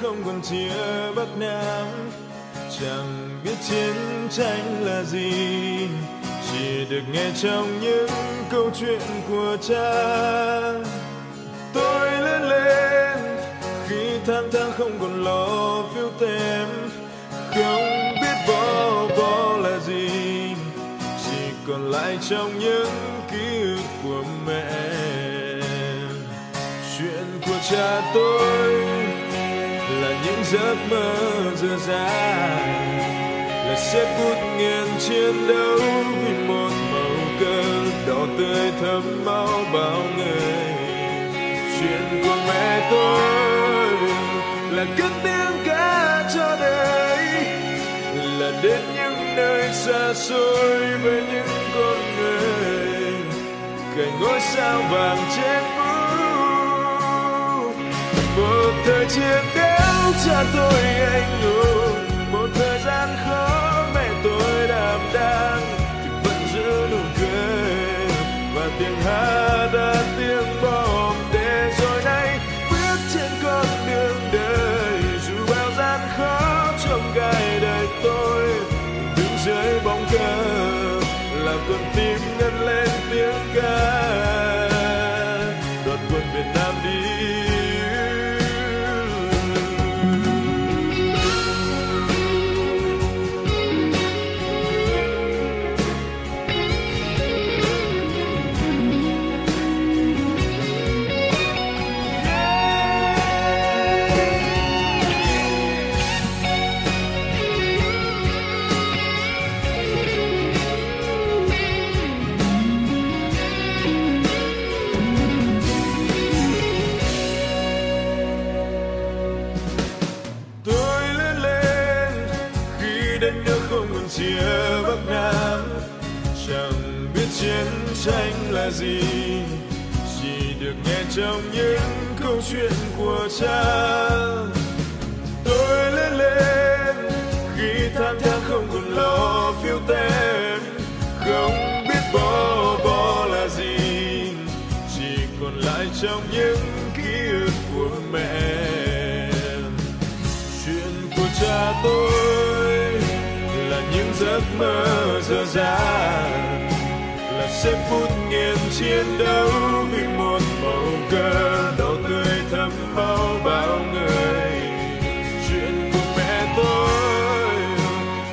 Không còn chia bắc nam, chẳng biết chiến tranh là gì, chỉ được nghe trong những câu chuyện của cha. Tôi lớn lên khi tháng tháng không còn lo phiếu tem không biết bỏ bỏ là gì chỉ còn lại trong những ký ức của mẹ. Chuyện của cha tôi những giấc mơ dở dang là xếp bút ngàn chiến đấu vì một màu cờ đỏ tươi thấm máu bao người. Chuyện của mẹ tôi là cất tiếng ca cho đời, là đến những nơi xa xôi với những con người. Cài ngôi sao vàng trên mũ, một thời chiến đấu cha tôi anh hùng một thời gian khó trong những câu chuyện của cha tôi lớn lên khi tham gia không còn lo phiêu tem không biết bỏ bỏ là gì chỉ còn lại trong những ký ức của mẹ chuyện của cha tôi là những giấc mơ dở dang là sẽ phút nghiền chiến đấu vì một màu cơ đầu tươi thắm bao bao người. Chuyện của mẹ tôi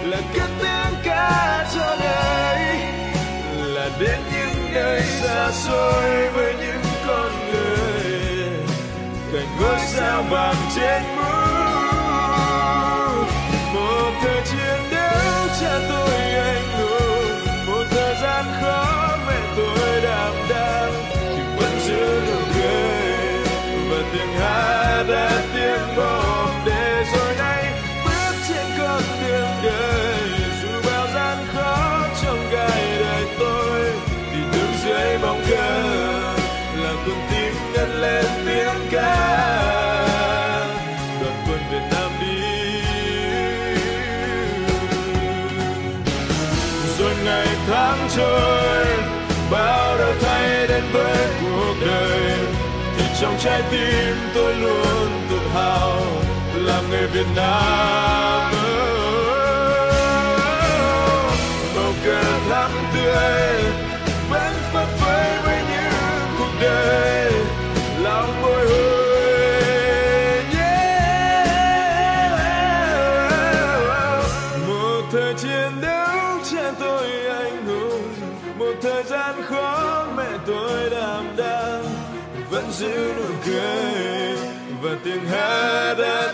là cất tiếng ca cho đời là đến những nơi xa xôi với những con người. Cảnh ngôi sao vàng trên trái tim tôi luôn tự hào là người Việt Nam Bầu cờ thắm tươi giữ nụ cười và tiếng hát đã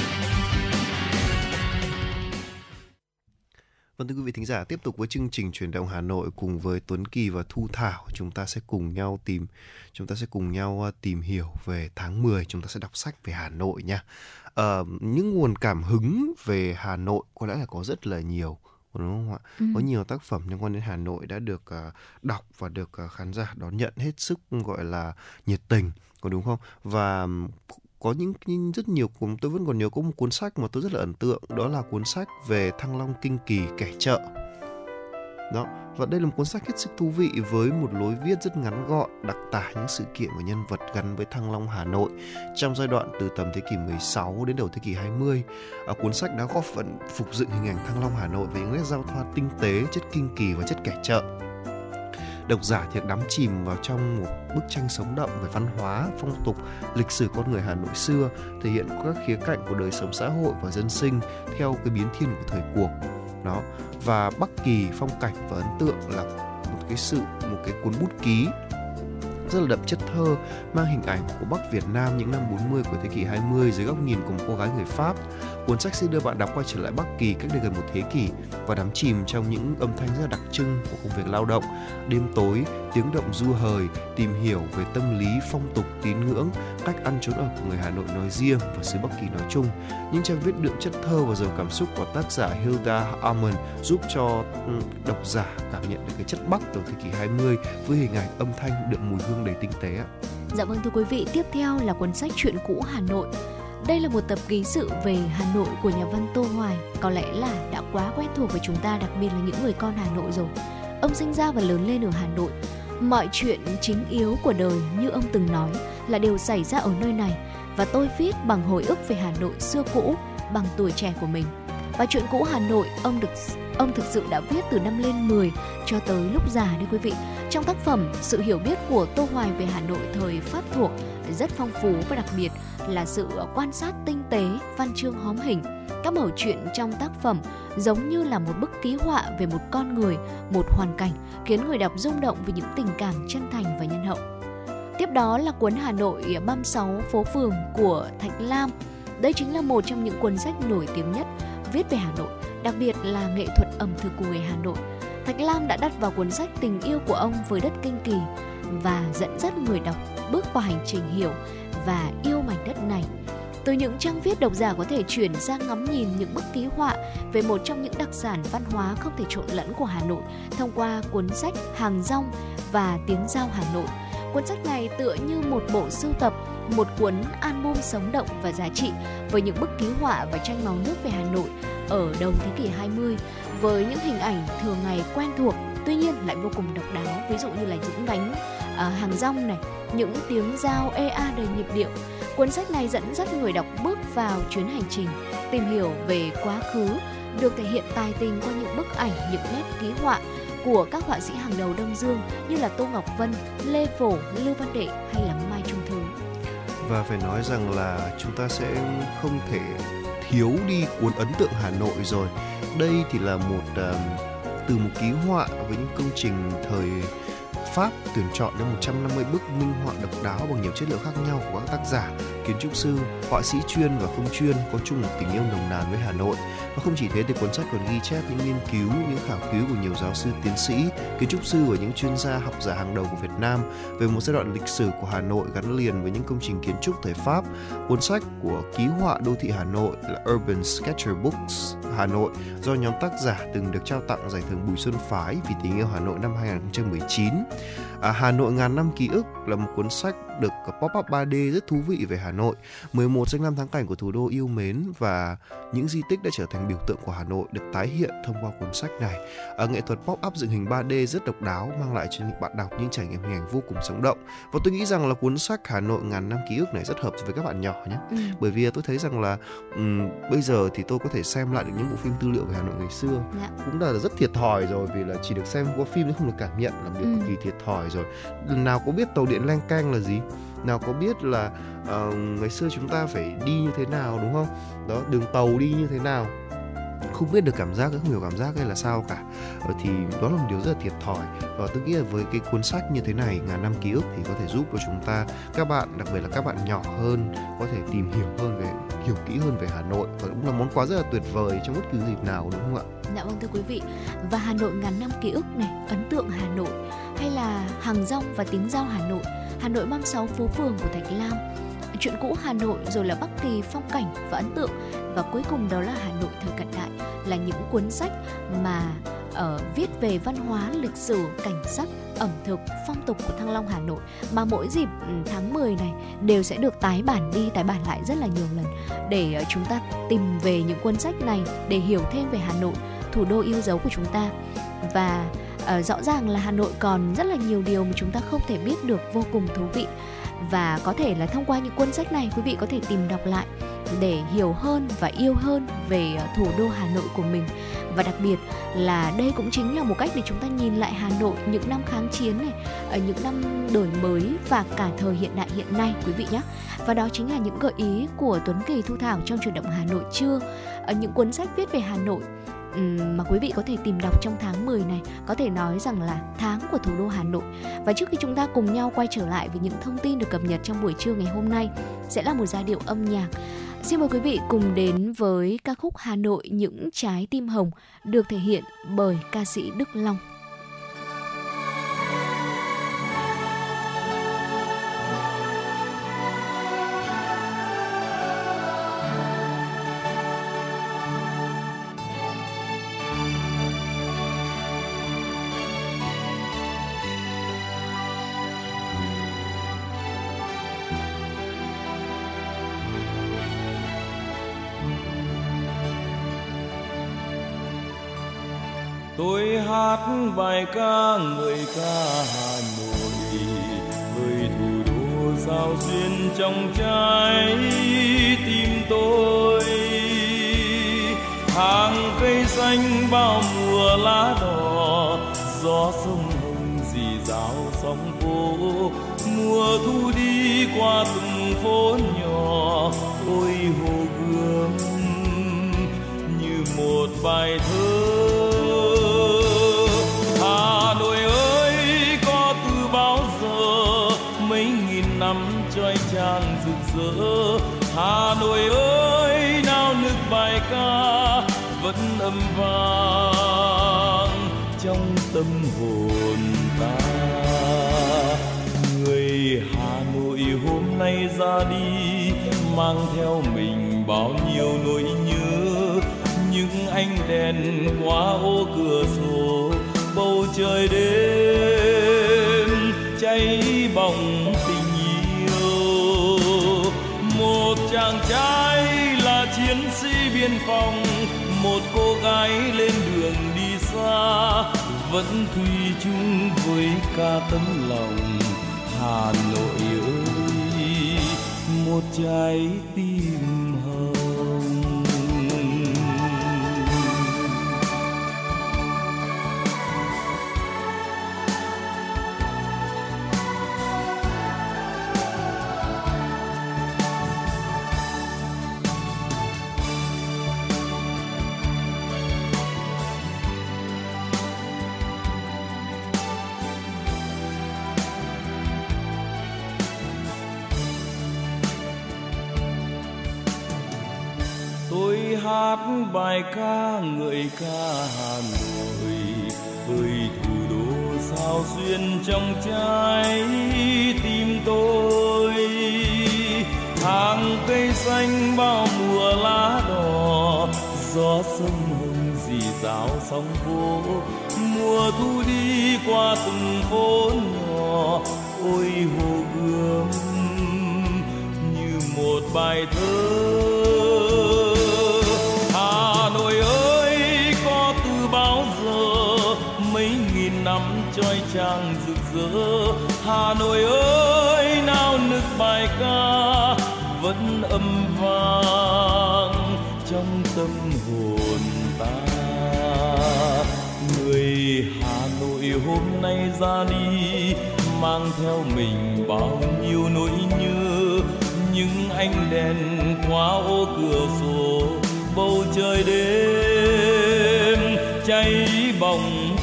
Vâng thưa quý vị thính giả, tiếp tục với chương trình chuyển động Hà Nội cùng với Tuấn Kỳ và Thu Thảo, chúng ta sẽ cùng nhau tìm chúng ta sẽ cùng nhau uh, tìm hiểu về tháng 10, chúng ta sẽ đọc sách về Hà Nội nha. Ờ, những nguồn cảm hứng về Hà Nội có lẽ là có rất là nhiều đúng không ạ? Ừ. Có nhiều tác phẩm liên quan đến Hà Nội đã được uh, đọc và được uh, khán giả đón nhận hết sức gọi là nhiệt tình, có đúng không? Và có những, những rất nhiều cuốn tôi vẫn còn nhớ có một cuốn sách mà tôi rất là ấn tượng đó là cuốn sách về Thăng Long Kinh Kỳ kẻ chợ đó và đây là một cuốn sách hết sức thú vị với một lối viết rất ngắn gọn đặc tả những sự kiện và nhân vật gắn với Thăng Long Hà Nội trong giai đoạn từ tầm thế kỷ 16 đến đầu thế kỷ 20 à, cuốn sách đã góp phần phục dựng hình ảnh Thăng Long Hà Nội với những nét giao thoa tinh tế chất kinh kỳ và chất kẻ chợ độc giả thì đắm chìm vào trong một bức tranh sống động về văn hóa, phong tục, lịch sử con người Hà Nội xưa, thể hiện các khía cạnh của đời sống xã hội và dân sinh theo cái biến thiên của thời cuộc. Đó. Và Bắc Kỳ phong cảnh và ấn tượng là một cái sự một cái cuốn bút ký rất là đậm chất thơ mang hình ảnh của Bắc Việt Nam những năm 40 của thế kỷ 20 dưới góc nhìn của một cô gái người Pháp. Cuốn sách sẽ đưa bạn đọc quay trở lại Bắc Kỳ cách đây gần một thế kỷ và đắm chìm trong những âm thanh rất đặc trưng của công việc lao động, đêm tối, tiếng động du hời, tìm hiểu về tâm lý, phong tục, tín ngưỡng, cách ăn trốn ở của người Hà Nội nói riêng và xứ Bắc Kỳ nói chung. Những trang viết đượm chất thơ và giàu cảm xúc của tác giả Hilda Amon giúp cho ừ, độc giả cảm nhận được cái chất Bắc đầu thế kỷ 20 với hình ảnh âm thanh đượm mùi hương đầy tinh tế ạ. Dạ vâng thưa quý vị, tiếp theo là cuốn sách Chuyện cũ Hà Nội. Đây là một tập ký sự về Hà Nội của nhà văn Tô Hoài, có lẽ là đã quá quen thuộc với chúng ta, đặc biệt là những người con Hà Nội rồi. Ông sinh ra và lớn lên ở Hà Nội. Mọi chuyện chính yếu của đời như ông từng nói là đều xảy ra ở nơi này và tôi viết bằng hồi ức về Hà Nội xưa cũ, bằng tuổi trẻ của mình. Và chuyện cũ Hà Nội ông được ông thực sự đã viết từ năm lên 10 cho tới lúc già đấy quý vị. Trong tác phẩm, sự hiểu biết của Tô Hoài về Hà Nội thời Pháp thuộc rất phong phú và đặc biệt là sự quan sát tinh tế, văn chương hóm hình. Các mẩu chuyện trong tác phẩm giống như là một bức ký họa về một con người, một hoàn cảnh, khiến người đọc rung động vì những tình cảm chân thành và nhân hậu. Tiếp đó là cuốn Hà Nội 36 phố phường của Thạch Lam. Đây chính là một trong những cuốn sách nổi tiếng nhất viết về Hà Nội, đặc biệt là nghệ thuật ẩm thực của người Hà Nội. Thạch Lam đã đặt vào cuốn sách tình yêu của ông với đất kinh kỳ và dẫn dắt người đọc bước vào hành trình hiểu và yêu mảnh đất này. Từ những trang viết độc giả có thể chuyển sang ngắm nhìn những bức ký họa về một trong những đặc sản văn hóa không thể trộn lẫn của Hà Nội thông qua cuốn sách Hàng rong và Tiếng giao Hà Nội. Cuốn sách này tựa như một bộ sưu tập, một cuốn album sống động và giá trị với những bức ký họa và tranh màu nước về Hà Nội ở đầu thế kỷ 20 với những hình ảnh thường ngày quen thuộc tuy nhiên lại vô cùng độc đáo ví dụ như là những gánh à, hàng rong này những tiếng giao ea đầy nhịp điệu cuốn sách này dẫn dắt người đọc bước vào chuyến hành trình tìm hiểu về quá khứ được thể hiện tài tình qua những bức ảnh những nét ký họa của các họa sĩ hàng đầu Đông Dương như là Tô Ngọc Vân, Lê Phổ, Lưu Văn Đệ hay là Mai Trung Thứ. Và phải nói rằng là chúng ta sẽ không thể thiếu đi cuốn ấn tượng Hà Nội rồi. Đây thì là một uh, từ một ký họa với những công trình thời Pháp tuyển chọn đến 150 bức minh họa độc đáo bằng nhiều chất liệu khác nhau của các tác giả, kiến trúc sư, họa sĩ chuyên và không chuyên có chung một tình yêu nồng nàn với Hà Nội. Và không chỉ thế thì cuốn sách còn ghi chép những nghiên cứu, những khảo cứu của nhiều giáo sư, tiến sĩ, kiến trúc sư và những chuyên gia học giả hàng đầu của Việt Nam về một giai đoạn lịch sử của Hà Nội gắn liền với những công trình kiến trúc thời Pháp. Cuốn sách của ký họa đô thị Hà Nội là Urban Sketcher Books Hà Nội do nhóm tác giả từng được trao tặng giải thưởng Bùi Xuân Phái vì tình yêu Hà Nội năm 2019. À, Hà Nội ngàn năm ký ức là một cuốn sách được pop-up 3D rất thú vị về Hà Nội, 11 danh lam thắng cảnh của thủ đô yêu mến và những di tích đã trở thành biểu tượng của Hà Nội được tái hiện thông qua cuốn sách này. À, nghệ thuật pop-up dựng hình 3D rất độc đáo mang lại cho những bạn đọc những trải nghiệm hình ảnh vô cùng sống động. Và tôi nghĩ rằng là cuốn sách Hà Nội ngàn năm ký ức này rất hợp với các bạn nhỏ nhé. Ừ. Bởi vì tôi thấy rằng là um, bây giờ thì tôi có thể xem lại được những bộ phim tư liệu về Hà Nội ngày xưa. Dạ. Cũng là rất thiệt thòi rồi vì là chỉ được xem qua phim nhưng không được cảm nhận là việc ừ. cực kỳ thiệt thòi rồi. Lần nào có biết tàu điện leng canh là gì? nào có biết là uh, ngày xưa chúng ta phải đi như thế nào đúng không đó đường tàu đi như thế nào không biết được cảm giác, không hiểu cảm giác hay là sao cả. Ờ, thì đó là một điều rất là thiệt thòi. Và tôi nghĩ là với cái cuốn sách như thế này, ngàn năm ký ức, thì có thể giúp cho chúng ta, các bạn, đặc biệt là các bạn nhỏ hơn, có thể tìm hiểu hơn về, hiểu kỹ hơn về Hà Nội. Và cũng là món quà rất là tuyệt vời trong bất cứ dịp nào, đúng không ạ? Dạ vâng thưa quý vị. Và Hà Nội ngàn năm ký ức này, ấn tượng Hà Nội hay là hàng rong và tiếng giao Hà Nội? Hà Nội 36 phố phường của Thạch Lam chuyện cũ Hà Nội rồi là Bắc Kỳ phong cảnh và ấn tượng. Và cuối cùng đó là Hà Nội thời cận đại là những cuốn sách mà ở uh, viết về văn hóa, lịch sử, cảnh sắc, ẩm thực, phong tục của Thăng Long Hà Nội. Mà mỗi dịp ừ, tháng 10 này đều sẽ được tái bản đi, tái bản lại rất là nhiều lần. Để uh, chúng ta tìm về những cuốn sách này để hiểu thêm về Hà Nội, thủ đô yêu dấu của chúng ta. Và uh, rõ ràng là Hà Nội còn rất là nhiều điều mà chúng ta không thể biết được vô cùng thú vị và có thể là thông qua những cuốn sách này, quý vị có thể tìm đọc lại để hiểu hơn và yêu hơn về ờ, thủ đô Hà Nội của mình. Và đặc biệt là đây cũng chính là một cách để chúng ta nhìn lại Hà Nội những năm kháng chiến này ở những năm đổi mới và cả thời hiện đại hiện nay, quý vị nhé. Và đó chính là những gợi ý của Tuấn Kỳ Thu Thảo trong chuyển động Hà Nội chưa ở ờ, những cuốn sách viết về Hà Nội mà quý vị có thể tìm đọc trong tháng 10 này, có thể nói rằng là tháng của thủ đô Hà Nội. Và trước khi chúng ta cùng nhau quay trở lại với những thông tin được cập nhật trong buổi trưa ngày hôm nay, sẽ là một giai điệu âm nhạc. Xin mời quý vị cùng đến với ca khúc Hà Nội, những trái tim hồng, được thể hiện bởi ca sĩ Đức Long. Hát bài ca người ca Hà Nội, người thủ đô sao duyên trong trái tim tôi. Hàng cây xanh bao mùa lá đỏ, gió sông hồng dì dào sóng vô. Mùa thu đi qua từng phố nhỏ, ôi hồ gươm như một bài thơ. Ra đi, mang theo mình bao nhiêu nỗi nhớ. Những ánh đèn qua ô cửa sổ, bầu trời đêm cháy bỏng tình yêu. Một chàng trai là chiến sĩ biên phòng, một cô gái lên đường đi xa, vẫn thủy chung với ca tấm lòng hà nội một trái tim. Bài ca ngợi ca hà nội ơi thủ đô sao xuyên trong trái tim tôi. Hàng cây xanh bao mùa lá đỏ, gió sông hồng dì dào sóng vô. Mùa thu đi qua từng phố nhỏ, ôi hồ gươm như một bài thơ. Trang rực rỡ. Hà Nội ơi, nào nức bài ca, vẫn âm vang trong tâm hồn ta. Người Hà Nội hôm nay ra đi, mang theo mình bao nhiêu nỗi nhớ. Những ánh đèn qua ô cửa sổ, bầu trời đêm cháy bỏng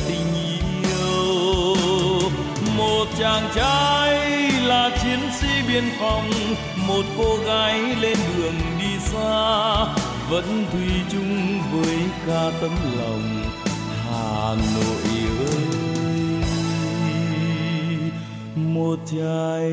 một chàng trai là chiến sĩ biên phòng, một cô gái lên đường đi xa, vẫn thủy chung với ca tấm lòng hà nội ơi. Một trái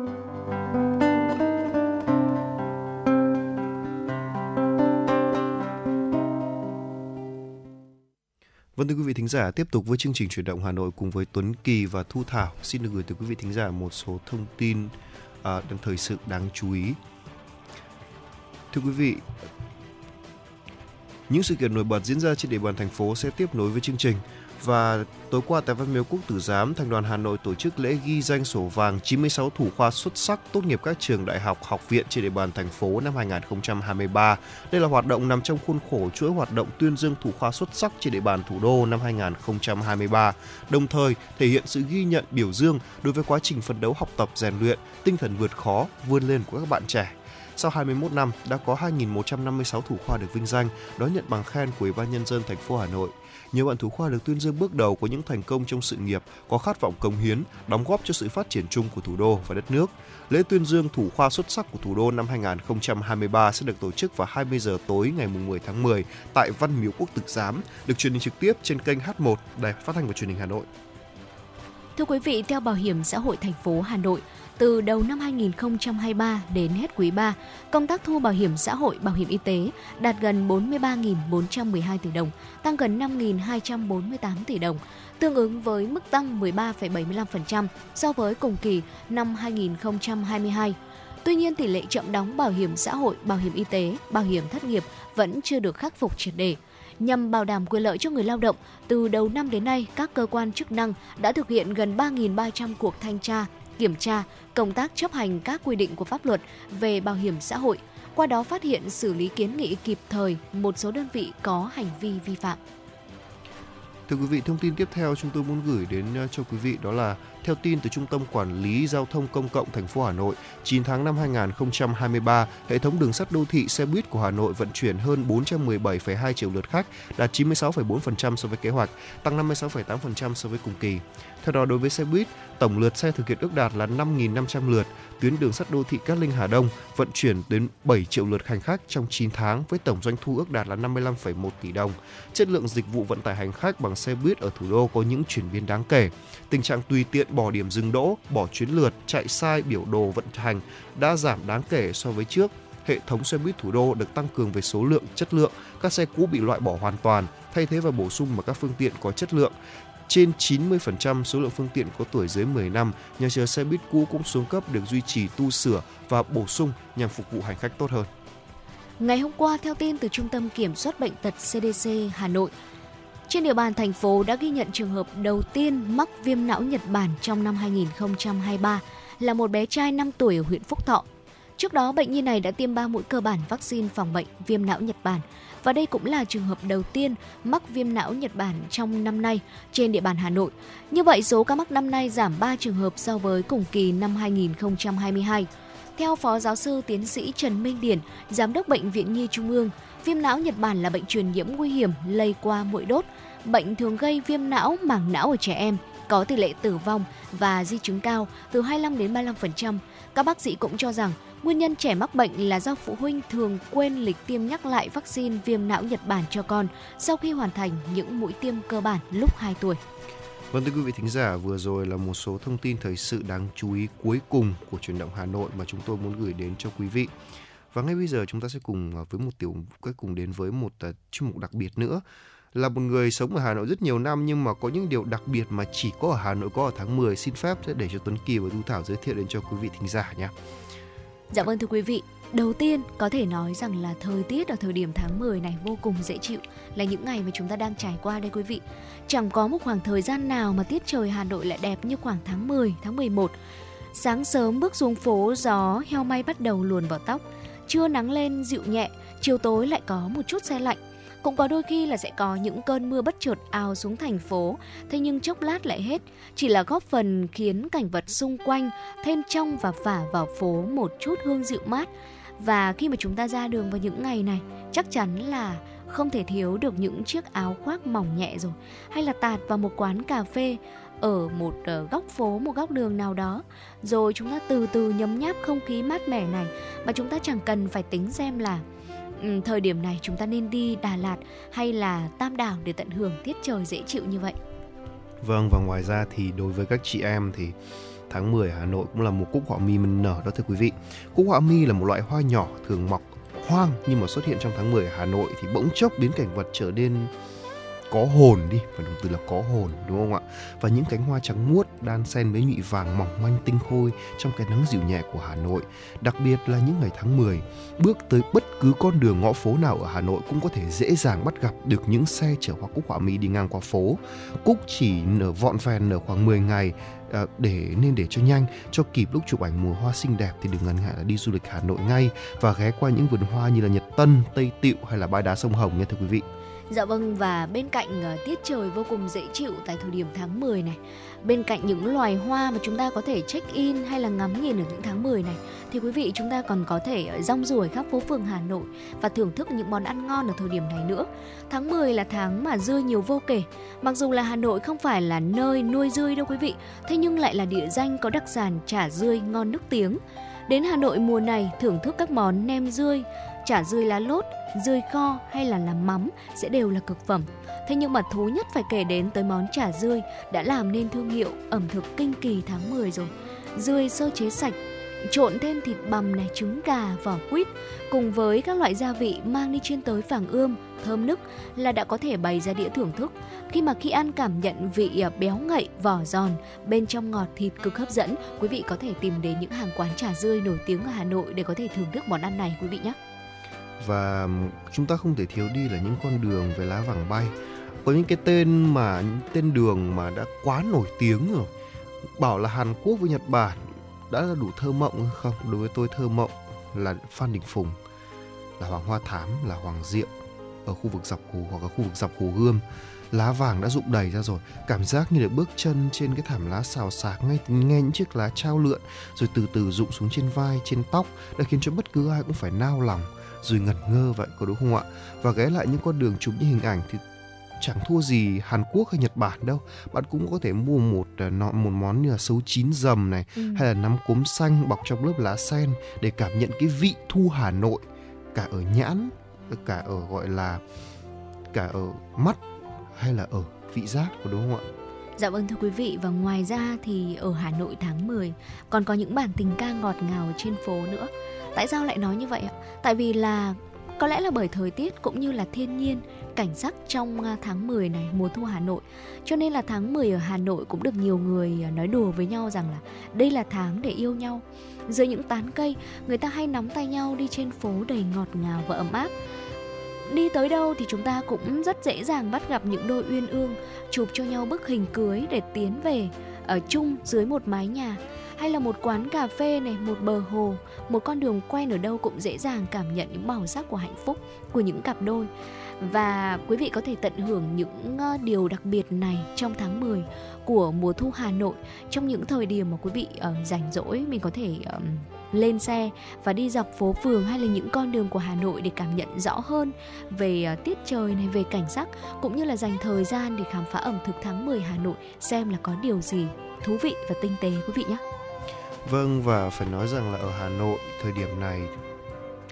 Vâng thưa quý vị thính giả, tiếp tục với chương trình chuyển động Hà Nội cùng với Tuấn Kỳ và Thu Thảo. Xin được gửi tới quý vị thính giả một số thông tin à, đang thời sự đáng chú ý. Thưa quý vị, những sự kiện nổi bật diễn ra trên địa bàn thành phố sẽ tiếp nối với chương trình. Và tối qua tại Văn Miếu Quốc Tử Giám, Thành đoàn Hà Nội tổ chức lễ ghi danh sổ vàng 96 thủ khoa xuất sắc tốt nghiệp các trường đại học, học viện trên địa bàn thành phố năm 2023. Đây là hoạt động nằm trong khuôn khổ chuỗi hoạt động tuyên dương thủ khoa xuất sắc trên địa bàn thủ đô năm 2023, đồng thời thể hiện sự ghi nhận biểu dương đối với quá trình phấn đấu học tập rèn luyện, tinh thần vượt khó, vươn lên của các bạn trẻ. Sau 21 năm, đã có 2.156 thủ khoa được vinh danh, đón nhận bằng khen của Ủy ban nhân dân thành phố Hà Nội nhiều bạn thủ khoa được tuyên dương bước đầu có những thành công trong sự nghiệp, có khát vọng cống hiến, đóng góp cho sự phát triển chung của thủ đô và đất nước. Lễ tuyên dương thủ khoa xuất sắc của thủ đô năm 2023 sẽ được tổ chức vào 20 giờ tối ngày 10 tháng 10 tại Văn Miếu Quốc Tử Giám, được truyền hình trực tiếp trên kênh H1 Đài Phát thanh và Truyền hình Hà Nội. Thưa quý vị, theo Bảo hiểm xã hội thành phố Hà Nội, từ đầu năm 2023 đến hết quý 3, công tác thu bảo hiểm xã hội, bảo hiểm y tế đạt gần 43.412 tỷ đồng, tăng gần 5.248 tỷ đồng, tương ứng với mức tăng 13,75% so với cùng kỳ năm 2022. Tuy nhiên, tỷ lệ chậm đóng bảo hiểm xã hội, bảo hiểm y tế, bảo hiểm thất nghiệp vẫn chưa được khắc phục triệt để. Nhằm bảo đảm quyền lợi cho người lao động, từ đầu năm đến nay, các cơ quan chức năng đã thực hiện gần 3.300 cuộc thanh tra, kiểm tra, công tác chấp hành các quy định của pháp luật về bảo hiểm xã hội, qua đó phát hiện xử lý kiến nghị kịp thời một số đơn vị có hành vi vi phạm. Thưa quý vị, thông tin tiếp theo chúng tôi muốn gửi đến ờ, cho quý vị đó là theo tin từ Trung tâm Quản lý Giao thông Công cộng thành phố Hà Nội, 9 tháng năm 2023, hệ thống đường sắt đô thị xe buýt của Hà Nội vận chuyển hơn 417,2 triệu lượt khách, đạt 96,4% so với kế hoạch, tăng 56,8% so với cùng kỳ. Theo đó, đối với xe buýt, tổng lượt xe thực hiện ước đạt là 5.500 lượt, tuyến đường sắt đô thị Cát Linh Hà Đông vận chuyển đến 7 triệu lượt hành khách trong 9 tháng với tổng doanh thu ước đạt là 55,1 tỷ đồng. Chất lượng dịch vụ vận tải hành khách bằng xe buýt ở thủ đô có những chuyển biến đáng kể. Tình trạng tùy tiện bỏ điểm dừng đỗ, bỏ chuyến lượt, chạy sai biểu đồ vận hành đã giảm đáng kể so với trước. Hệ thống xe buýt thủ đô được tăng cường về số lượng, chất lượng, các xe cũ bị loại bỏ hoàn toàn, thay thế và bổ sung bằng các phương tiện có chất lượng. Trên 90% số lượng phương tiện có tuổi dưới 10 năm, nhà chờ xe buýt cũ cũng xuống cấp được duy trì tu sửa và bổ sung nhằm phục vụ hành khách tốt hơn. Ngày hôm qua, theo tin từ Trung tâm Kiểm soát Bệnh tật CDC Hà Nội, trên địa bàn thành phố đã ghi nhận trường hợp đầu tiên mắc viêm não Nhật Bản trong năm 2023 là một bé trai 5 tuổi ở huyện Phúc Thọ. Trước đó, bệnh nhi này đã tiêm 3 mũi cơ bản vaccine phòng bệnh viêm não Nhật Bản và đây cũng là trường hợp đầu tiên mắc viêm não Nhật Bản trong năm nay trên địa bàn Hà Nội. Như vậy, số ca mắc năm nay giảm 3 trường hợp so với cùng kỳ năm 2022. Theo Phó Giáo sư Tiến sĩ Trần Minh Điển, Giám đốc Bệnh viện Nhi Trung ương, viêm não Nhật Bản là bệnh truyền nhiễm nguy hiểm lây qua mũi đốt. Bệnh thường gây viêm não, màng não ở trẻ em, có tỷ lệ tử vong và di chứng cao từ 25 đến 35%. Các bác sĩ cũng cho rằng Nguyên nhân trẻ mắc bệnh là do phụ huynh thường quên lịch tiêm nhắc lại vaccine viêm não Nhật Bản cho con sau khi hoàn thành những mũi tiêm cơ bản lúc 2 tuổi. Vâng thưa quý vị thính giả, vừa rồi là một số thông tin thời sự đáng chú ý cuối cùng của truyền động Hà Nội mà chúng tôi muốn gửi đến cho quý vị. Và ngay bây giờ chúng ta sẽ cùng à, với một tiểu cuối cùng đến với một uh, chuyên mục đặc biệt nữa là một người sống ở Hà Nội rất nhiều năm nhưng mà có những điều đặc biệt mà chỉ có ở Hà Nội có ở tháng 10 xin phép sẽ để cho Tuấn Kỳ và Du Thảo giới thiệu đến cho quý vị thính giả nhé. Dạ vâng thưa quý vị, đầu tiên có thể nói rằng là thời tiết ở thời điểm tháng 10 này vô cùng dễ chịu là những ngày mà chúng ta đang trải qua đây quý vị. Chẳng có một khoảng thời gian nào mà tiết trời Hà Nội lại đẹp như khoảng tháng 10, tháng 11. Sáng sớm bước xuống phố gió heo may bắt đầu luồn vào tóc, trưa nắng lên dịu nhẹ, chiều tối lại có một chút xe lạnh cũng có đôi khi là sẽ có những cơn mưa bất chợt ào xuống thành phố, thế nhưng chốc lát lại hết, chỉ là góp phần khiến cảnh vật xung quanh thêm trong và phả vào phố một chút hương dịu mát. Và khi mà chúng ta ra đường vào những ngày này, chắc chắn là không thể thiếu được những chiếc áo khoác mỏng nhẹ rồi, hay là tạt vào một quán cà phê ở một ờ, góc phố, một góc đường nào đó. Rồi chúng ta từ từ nhấm nháp không khí mát mẻ này mà chúng ta chẳng cần phải tính xem là Ừ, thời điểm này chúng ta nên đi Đà Lạt hay là Tam Đảo để tận hưởng tiết trời dễ chịu như vậy. Vâng và ngoài ra thì đối với các chị em thì tháng 10 Hà Nội cũng là một cúc họa mi mình nở đó thưa quý vị. Cúc họa mi là một loại hoa nhỏ thường mọc hoang nhưng mà xuất hiện trong tháng 10 ở Hà Nội thì bỗng chốc biến cảnh vật trở nên có hồn đi phải dùng từ là có hồn đúng không ạ và những cánh hoa trắng muốt đan xen với nhụy vàng mỏng manh tinh khôi trong cái nắng dịu nhẹ của Hà Nội đặc biệt là những ngày tháng 10 bước tới bất cứ con đường ngõ phố nào ở Hà Nội cũng có thể dễ dàng bắt gặp được những xe chở hoa cúc họa mi đi ngang qua phố cúc chỉ nở vọn vẹn nở khoảng 10 ngày à, để nên để cho nhanh cho kịp lúc chụp ảnh mùa hoa xinh đẹp thì đừng ngần ngại là đi du lịch Hà Nội ngay và ghé qua những vườn hoa như là Nhật Tân, Tây Tịu hay là bãi đá sông Hồng nha thưa quý vị. Dạ vâng và bên cạnh uh, tiết trời vô cùng dễ chịu tại thời điểm tháng 10 này, bên cạnh những loài hoa mà chúng ta có thể check in hay là ngắm nhìn ở những tháng 10 này thì quý vị chúng ta còn có thể ờ, rong ruổi khắp phố phường Hà Nội và thưởng thức những món ăn ngon ở thời điểm này nữa. Tháng 10 là tháng mà dưa nhiều vô kể. Mặc dù là Hà Nội không phải là nơi nuôi dưa đâu quý vị, thế nhưng lại là địa danh có đặc sản chả dưa ngon nước tiếng. Đến Hà Nội mùa này thưởng thức các món nem dưa chả dươi lá lốt, dươi kho hay là làm mắm sẽ đều là cực phẩm. Thế nhưng mà thú nhất phải kể đến tới món chả dươi đã làm nên thương hiệu ẩm thực kinh kỳ tháng 10 rồi. Dươi sơ chế sạch, trộn thêm thịt bằm này, trứng gà, vỏ quýt cùng với các loại gia vị mang đi chiên tới vàng ươm, thơm nức là đã có thể bày ra đĩa thưởng thức. Khi mà khi ăn cảm nhận vị à, béo ngậy, vỏ giòn, bên trong ngọt thịt cực hấp dẫn, quý vị có thể tìm đến những hàng quán trà dươi nổi tiếng ở Hà Nội để có thể thưởng thức món ăn này quý vị nhé và chúng ta không thể thiếu đi là những con đường về lá vàng bay. Có những cái tên mà, những tên đường mà đã quá nổi tiếng rồi. Bảo là Hàn Quốc với Nhật Bản đã là đủ thơ mộng không? Đối với tôi, thơ mộng là Phan Đình Phùng, là Hoàng Hoa Thám, là Hoàng Diệu ở khu vực dọc hồ hoặc là khu vực dọc hồ Gươm. Lá vàng đã rụng đầy ra rồi. Cảm giác như được bước chân trên cái thảm lá xào xạc ngay nghe những chiếc lá trao lượn, rồi từ từ rụng xuống trên vai, trên tóc, đã khiến cho bất cứ ai cũng phải nao lòng rồi ngẩn ngơ vậy có đúng không ạ và ghé lại những con đường chụp những hình ảnh thì chẳng thua gì Hàn Quốc hay Nhật Bản đâu. Bạn cũng có thể mua một à, nọ một món như là sấu chín dầm này ừ. hay là nắm cốm xanh bọc trong lớp lá sen để cảm nhận cái vị thu Hà Nội cả ở nhãn, cả ở gọi là cả ở mắt hay là ở vị giác có đúng không ạ? Dạ vâng thưa quý vị và ngoài ra thì ở Hà Nội tháng 10 còn có những bản tình ca ngọt ngào trên phố nữa. Tại sao lại nói như vậy ạ? Tại vì là có lẽ là bởi thời tiết cũng như là thiên nhiên, cảnh sắc trong à, tháng 10 này, mùa thu Hà Nội. Cho nên là tháng 10 ở Hà Nội cũng được nhiều người à, nói đùa với nhau rằng là đây là tháng để yêu nhau. Dưới những tán cây, người ta hay nắm tay nhau đi trên phố đầy ngọt ngào và ấm áp. Đi tới đâu thì chúng ta cũng rất dễ dàng bắt gặp những đôi uyên ương chụp cho nhau bức hình cưới để tiến về ở chung dưới một mái nhà hay là một quán cà phê này, một bờ hồ, một con đường quen ở đâu cũng dễ dàng cảm nhận những màu sắc của hạnh phúc của những cặp đôi. Và quý vị có thể tận hưởng những ờ, điều đặc biệt này trong tháng 10 của mùa thu Hà Nội trong những thời điểm mà quý vị uh, rảnh rỗi mình có thể um, lên xe và đi dọc phố phường hay là những con đường của Hà Nội để cảm nhận rõ hơn về uh, tiết trời này, về cảnh sắc cũng như là dành thời gian để khám phá ẩm thực tháng 10 Hà Nội xem là có điều gì thú vị và tinh tế quý vị nhé. Vâng và phải nói rằng là ở Hà Nội thời điểm này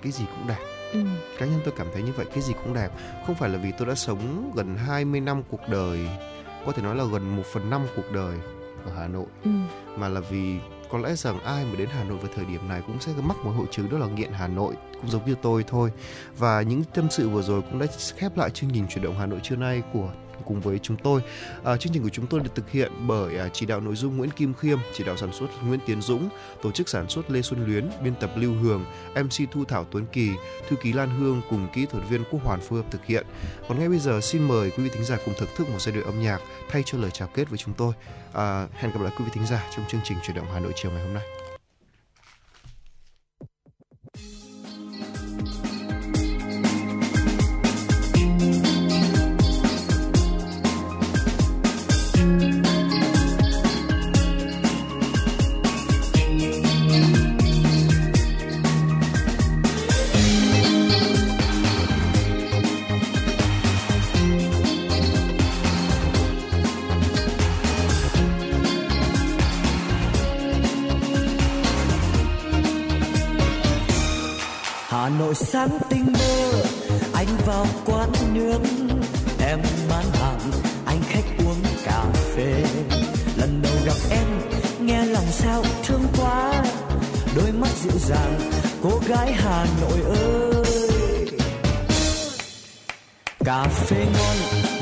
cái gì cũng đẹp. Ừ. Cá nhân tôi cảm thấy như vậy cái gì cũng đẹp Không phải là vì tôi đã sống gần 20 năm cuộc đời Có thể nói là gần 1 phần 5 cuộc đời ở Hà Nội ừ. Mà là vì có lẽ rằng ai mà đến Hà Nội vào thời điểm này cũng sẽ mắc một hội chứng đó là nghiện Hà Nội cũng giống như tôi thôi và những tâm sự vừa rồi cũng đã khép lại chương trình chuyển động Hà Nội trưa nay của cùng với chúng tôi. À, chương trình của chúng tôi được thực hiện bởi à, chỉ đạo nội dung Nguyễn Kim Khiêm, chỉ đạo sản xuất Nguyễn Tiến Dũng, tổ chức sản xuất Lê Xuân Luyến, biên tập Lưu Hường, MC Thu Thảo Tuấn Kỳ, thư ký Lan Hương cùng kỹ thuật viên Quốc Hoàn phối hợp thực hiện. Còn ngay bây giờ xin mời quý vị thính giả cùng thưởng thức một giai điệu âm nhạc thay cho lời chào kết với chúng tôi. À, hẹn gặp lại quý vị thính giả trong chương trình chuyển động Hà Nội chiều ngày hôm nay. Nội sáng tinh mơ. Anh vào quán nướng, em bán hàng, anh khách uống cà phê. Lần đầu gặp em, nghe lòng sao thương quá. Đôi mắt dịu dàng, cô gái hà nội ơi. Cà phê ngon,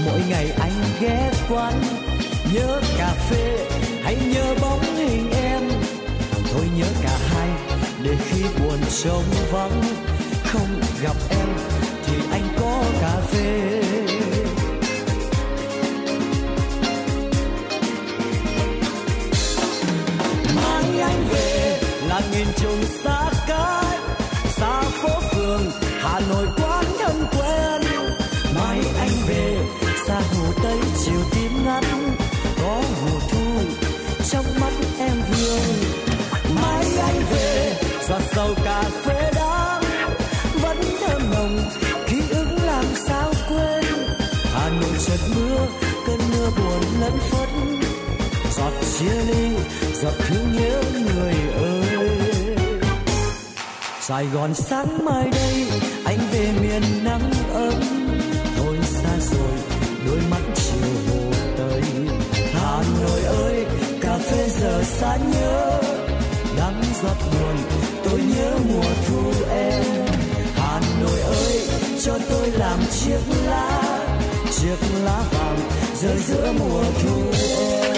mỗi ngày anh ghé quán. Nhớ cà phê, hãy nhớ bóng hình em. Thôi nhớ cả hai, để khi buồn trông vắng không gặp em thì anh có cà phê mang anh về là nghìn trùng xa cách, xa phố phường, hà nội quá thân quen mai anh về, xa hồ tây, chiều tím ngắn. giọt chia ly, giọt thương nhớ người ơi. Sài gòn sáng mai đây, anh về miền nắng ấm. Thôi xa rồi, đôi mắt chiều hồ tây. Hà nội ơi, cà phê giờ xa nhớ. Nắng giọt buồn, tôi nhớ mùa thu em. Hà nội ơi, cho tôi làm chiếc lá. Chiếc lá vàng, rơi giữa mùa thu em.